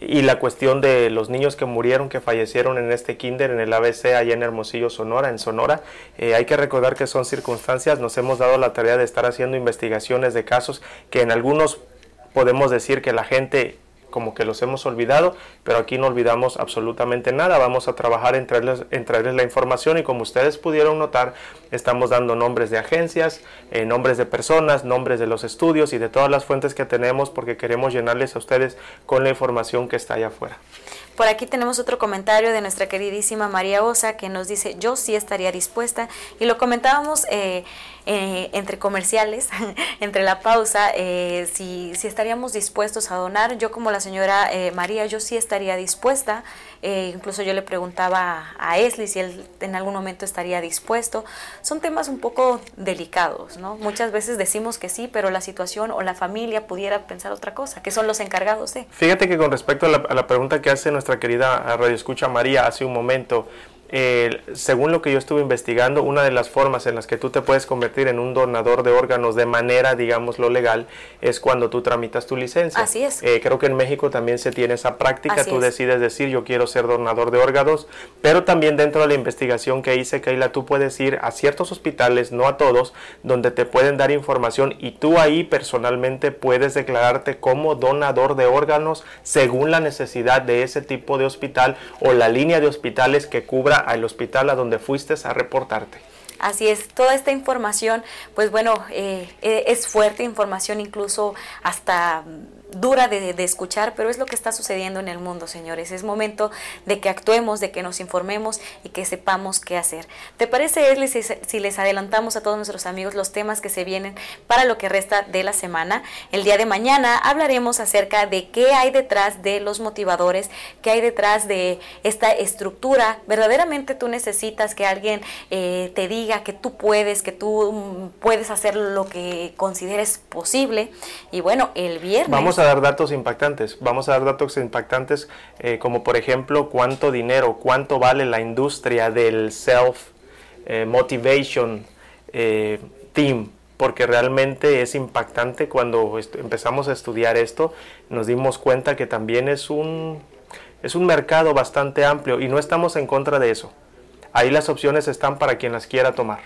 y la cuestión de los niños que murieron, que fallecieron en este kinder, en el ABC, allá en Hermosillo, Sonora, en Sonora. Eh, hay que recordar que son circunstancias, nos hemos dado la tarea de estar haciendo investigaciones de casos que en algunos podemos decir que la gente como que los hemos olvidado, pero aquí no olvidamos absolutamente nada. Vamos a trabajar en traerles, en traerles la información y como ustedes pudieron notar, estamos dando nombres de agencias, eh, nombres de personas, nombres de los estudios y de todas las fuentes que tenemos porque queremos llenarles a ustedes con la información que está allá afuera. Por aquí tenemos otro comentario de nuestra queridísima María Osa que nos dice, yo sí estaría dispuesta. Y lo comentábamos eh, eh, entre comerciales, entre la pausa, eh, si, si, estaríamos dispuestos a donar. Yo como la señora María, yo sí estaría dispuesta. incluso yo le preguntaba a Esli si él en algún momento estaría dispuesto. Son temas un poco delicados, ¿no? Muchas veces decimos que sí, pero la situación o la familia pudiera pensar otra cosa, que son los encargados de. Fíjate que con respecto a la, a la pregunta que hace nuestra querida Radio Escucha María hace un momento eh, según lo que yo estuve investigando, una de las formas en las que tú te puedes convertir en un donador de órganos de manera, digamos, lo legal, es cuando tú tramitas tu licencia. Así es. Eh, creo que en México también se tiene esa práctica, tú decides decir yo quiero ser donador de órganos, pero también dentro de la investigación que hice, Keila, tú puedes ir a ciertos hospitales, no a todos, donde te pueden dar información y tú ahí personalmente puedes declararte como donador de órganos según la necesidad de ese tipo de hospital o la línea de hospitales que cubra al hospital a donde fuiste a reportarte. Así es, toda esta información, pues bueno, eh, eh, es fuerte información incluso hasta dura de, escuchar, pero es lo que está sucediendo en el mundo, señores. Es momento de que actuemos, de que nos informemos y que sepamos qué hacer. ¿Te parece, Esli, si, les adelantamos a todos nuestros amigos los temas que se vienen para lo que resta de la semana? El día de mañana hablaremos acerca de qué hay detrás de los motivadores, qué hay detrás de esta estructura. Verdaderamente tú necesitas que alguien eh, te diga que tú puedes, que tú mm, puedes hacer lo que consideres posible. Y bueno, el viernes... a dar datos impactantes. Vamos a dar datos impactantes eh, como por ejemplo cuánto dinero, cuánto vale la industria del self eh, motivation eh, team porque realmente es impactante cuando empezamos a estudiar esto, nos dimos cuenta que también es un, es un mercado bastante amplio y no estamos en contra de eso. Ahí las opciones están para quien las quiera tomar.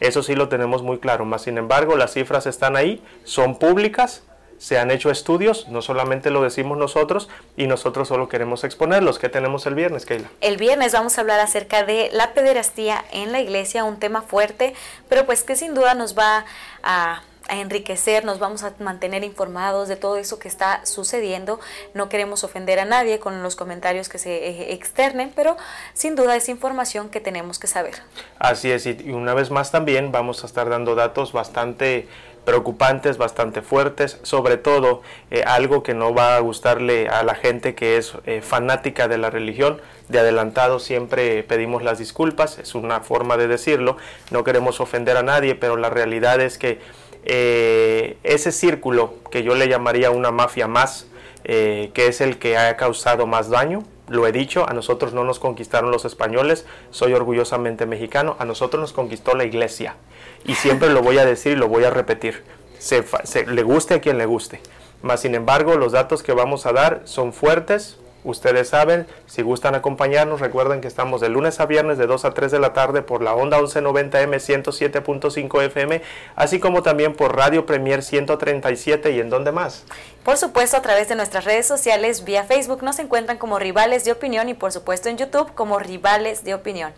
Eso sí lo tenemos muy claro, más sin embargo las cifras están ahí, son públicas se han hecho estudios, no solamente lo decimos nosotros y nosotros solo queremos exponerlos. ¿Qué tenemos el viernes, Keila? El viernes vamos a hablar acerca de la pederastía en la iglesia, un tema fuerte, pero pues que sin duda nos va a enriquecer, nos vamos a mantener informados de todo eso que está sucediendo. No queremos ofender a nadie con los comentarios que se eh, externen, pero sin duda es información que tenemos que saber. Así es, y una vez más también vamos a estar dando datos bastante preocupantes, bastante fuertes, sobre todo eh, algo que no va a gustarle a la gente que es eh, fanática de la religión. De adelantado siempre pedimos las disculpas, es una forma de decirlo, no queremos ofender a nadie, pero la realidad es que eh, ese círculo que yo le llamaría una mafia más, que es el que ha causado más daño, lo he dicho, a nosotros no nos conquistaron los españoles, soy orgullosamente mexicano, a nosotros nos conquistó la iglesia y siempre lo voy a decir y lo voy a repetir. Se, le guste a quien le guste. Más sin embargo, los datos que vamos a dar son fuertes. Ustedes saben, si gustan acompañarnos, recuerden que estamos de lunes a viernes de 2 a 3 de la tarde por la onda 1190M 107.5 FM, así como también por Radio Premier 137 y en dónde más. Por supuesto, a través de nuestras redes sociales, vía Facebook, nos encuentran como Rivales de Opinión y por supuesto en YouTube como Rivales de Opinión.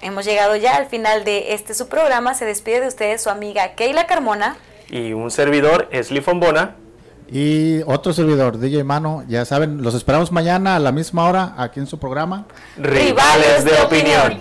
Hemos llegado ya al final de este su programa. Se despide de ustedes su amiga Keila Carmona. Y un servidor, Esli Fombona. Y otro servidor, DJ Mano. Ya saben, los esperamos mañana a la misma hora aquí en su programa. Rivales, de, opinión.